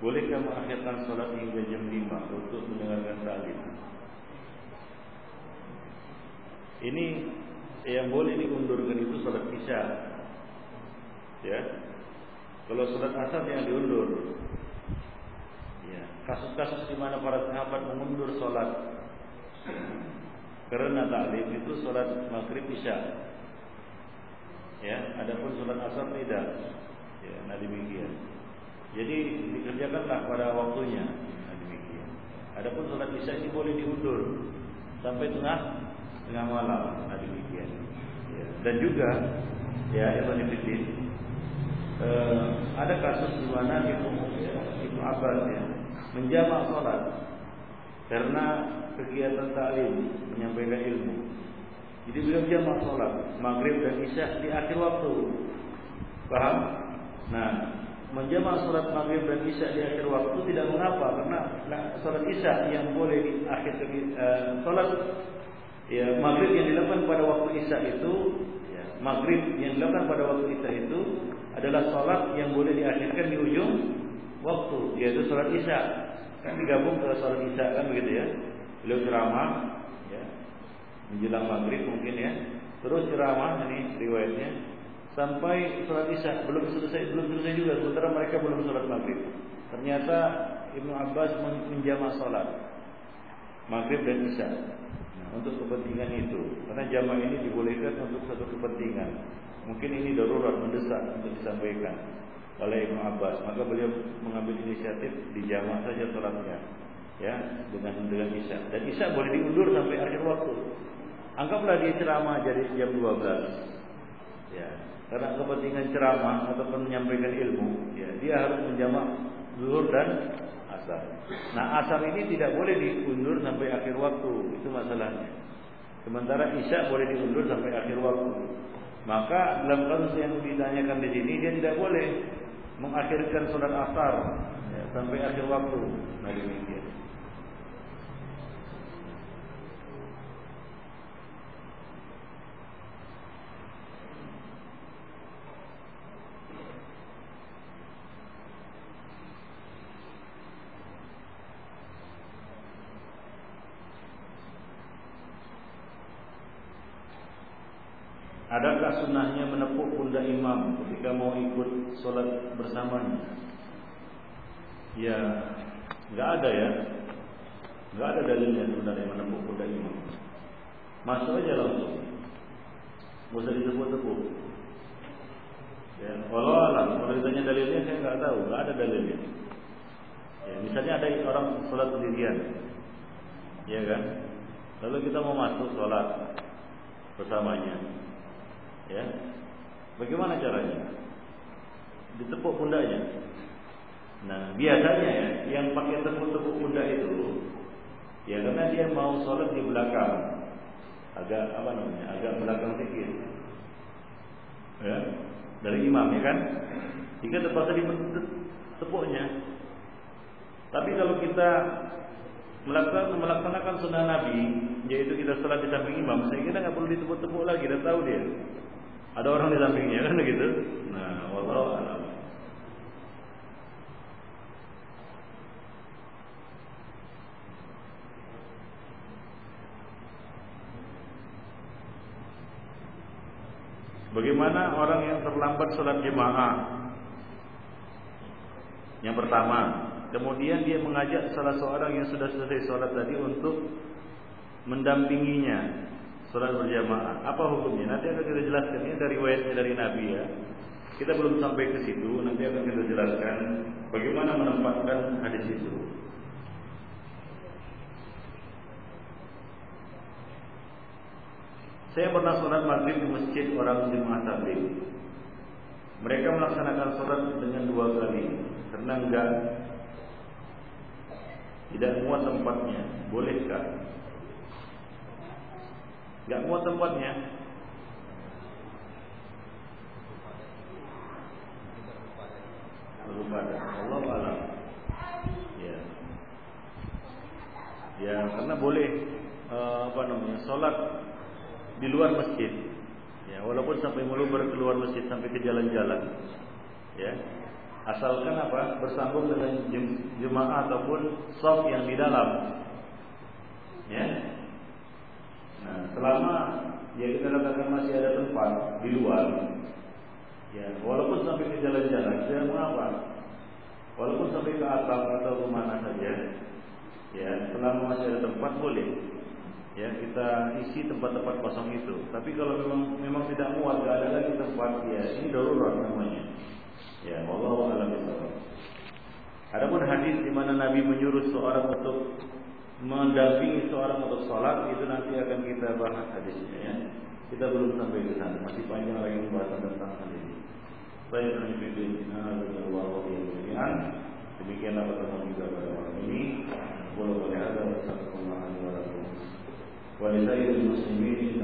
5 Bolehkah mengakhirkan solat hingga jam 5 Untuk mendengarkan taklim Ini yang boleh diundurkan itu solat isya. Ya. Kalau solat asar yang diundur. Ya. Kasus-kasus di mana para sahabat mengundur solat Karena taklim itu solat maghrib isya. Ya, adapun sholat asar tidak. Ya, nah demikian. Jadi dikerjakanlah pada waktunya. Nah. Adapun sholat isya ini boleh diundur sampai tengah tengah malam. Nah demikian. Ya. Dan juga ya Ibn Fiddin eh, ada kasus di mana Ibnu ya, Ibnu Abbas ya menjamak sholat karena kegiatan taklim menyampaikan ilmu jadi beliau jamak sholat maghrib dan isya di akhir waktu. Paham? Nah, menjamak sholat maghrib dan isya di akhir waktu tidak mengapa karena nah, sholat isya yang boleh di akhir uh, sholat ya maghrib yang dilakukan pada waktu isya itu ya, maghrib yang dilakukan pada waktu isya itu adalah sholat yang boleh diakhirkan di ujung waktu yaitu sholat isya. Kan digabung ke sholat isya kan begitu ya? Beliau ceramah menjelang maghrib mungkin ya. Terus ceramah ini riwayatnya sampai sholat isya belum selesai belum selesai juga sementara mereka belum sholat maghrib. Ternyata Ibnu Abbas menjamak sholat maghrib dan isya. Nah, untuk kepentingan itu. Karena jamaah ini dibolehkan untuk satu kepentingan. Mungkin ini darurat mendesak untuk disampaikan oleh Ibnu Abbas. Maka beliau mengambil inisiatif di jamaah saja sholatnya, ya dengan dengan isya. Dan isya boleh diundur sampai akhir waktu. Anggaplah dia ceramah jadi jam 12. Ya, karena kepentingan ceramah atau menyampaikan ilmu, ya dia harus menjamak zuhur dan asar. Nah, asar ini tidak boleh diundur sampai akhir waktu, itu masalahnya. Sementara isya boleh diundur sampai akhir waktu. Maka dalam kasus yang ditanyakan di sini dia tidak boleh mengakhirkan sholat asar ya, sampai akhir waktu. Nah demikian. Pundak imam ketika mau ikut sholat bersamanya? Ya, nggak ada ya, nggak ada dalilnya sebenarnya menepuk pundak imam. Masuk aja langsung, nggak usah ditepuk-tepuk. Ya, walau alam, kalau ditanya dalilnya saya nggak tahu, nggak ada dalilnya. Ya, misalnya ada orang sholat sendirian, ya kan? Lalu kita mau masuk sholat bersamanya, Ya. Bagaimana caranya? Ditepuk pundaknya. Nah, biasanya ya, yang pakai tepuk-tepuk pundak itu ya karena dia mau sholat di belakang. Agak apa namanya? Agak belakang sedikit. Ya. Dari imam ya kan? Jika terpaksa tepuknya. Tapi kalau kita melaksanakan, melaksanakan sunnah Nabi, yaitu kita sholat di samping imam, saya kira nggak perlu ditepuk-tepuk lagi, dah tahu dia. Ada orang di sampingnya kan gitu. Nah, wallahu a'lam. Bagaimana orang yang terlambat sholat jemaah? Yang pertama, kemudian dia mengajak salah seorang yang sudah selesai sholat tadi untuk mendampinginya sholat berjamaah. Apa hukumnya? Nanti akan kita jelaskan. Ini dari riwayatnya dari Nabi ya. Kita belum sampai ke situ. Nanti akan kita jelaskan bagaimana menempatkan hadis itu. Saya pernah sholat maghrib di masjid orang jemaah tabligh. Mereka melaksanakan sholat dengan dua kali karena enggak tidak muat tempatnya. Bolehkah? Gak muat tempatnya. Berubah. Allah alam. Ya. Ya, karena boleh uh, apa namanya? Salat di luar masjid. Ya, walaupun sampai meluber keluar masjid sampai ke jalan-jalan. Ya. Asalkan apa? Bersambung dengan jemaah ataupun saf yang di dalam. Ya, Nah, selama ya kita katakan masih ada tempat di luar, ya walaupun sampai ke jalan-jalan, tidak mengapa. Walaupun sampai ke atap atau ke mana saja, ya selama masih ada tempat boleh. Ya kita isi tempat-tempat kosong itu. Tapi kalau memang memang tidak muat, tidak ada lagi tempat, ya ini darurat namanya. Ya, Allah alam Adapun hadis di mana Nabi menyuruh seorang untuk mendampingi seorang untuk sholat itu nanti akan kita bahas hadisnya ya. Kita belum sampai ke sana, masih panjang lagi pembahasan tentang hadis ini. Saya Demikianlah pertemuan kita pada malam ini. Walau pada ada wassalamualaikum warahmatullahi wabarakatuh. Wa muslimin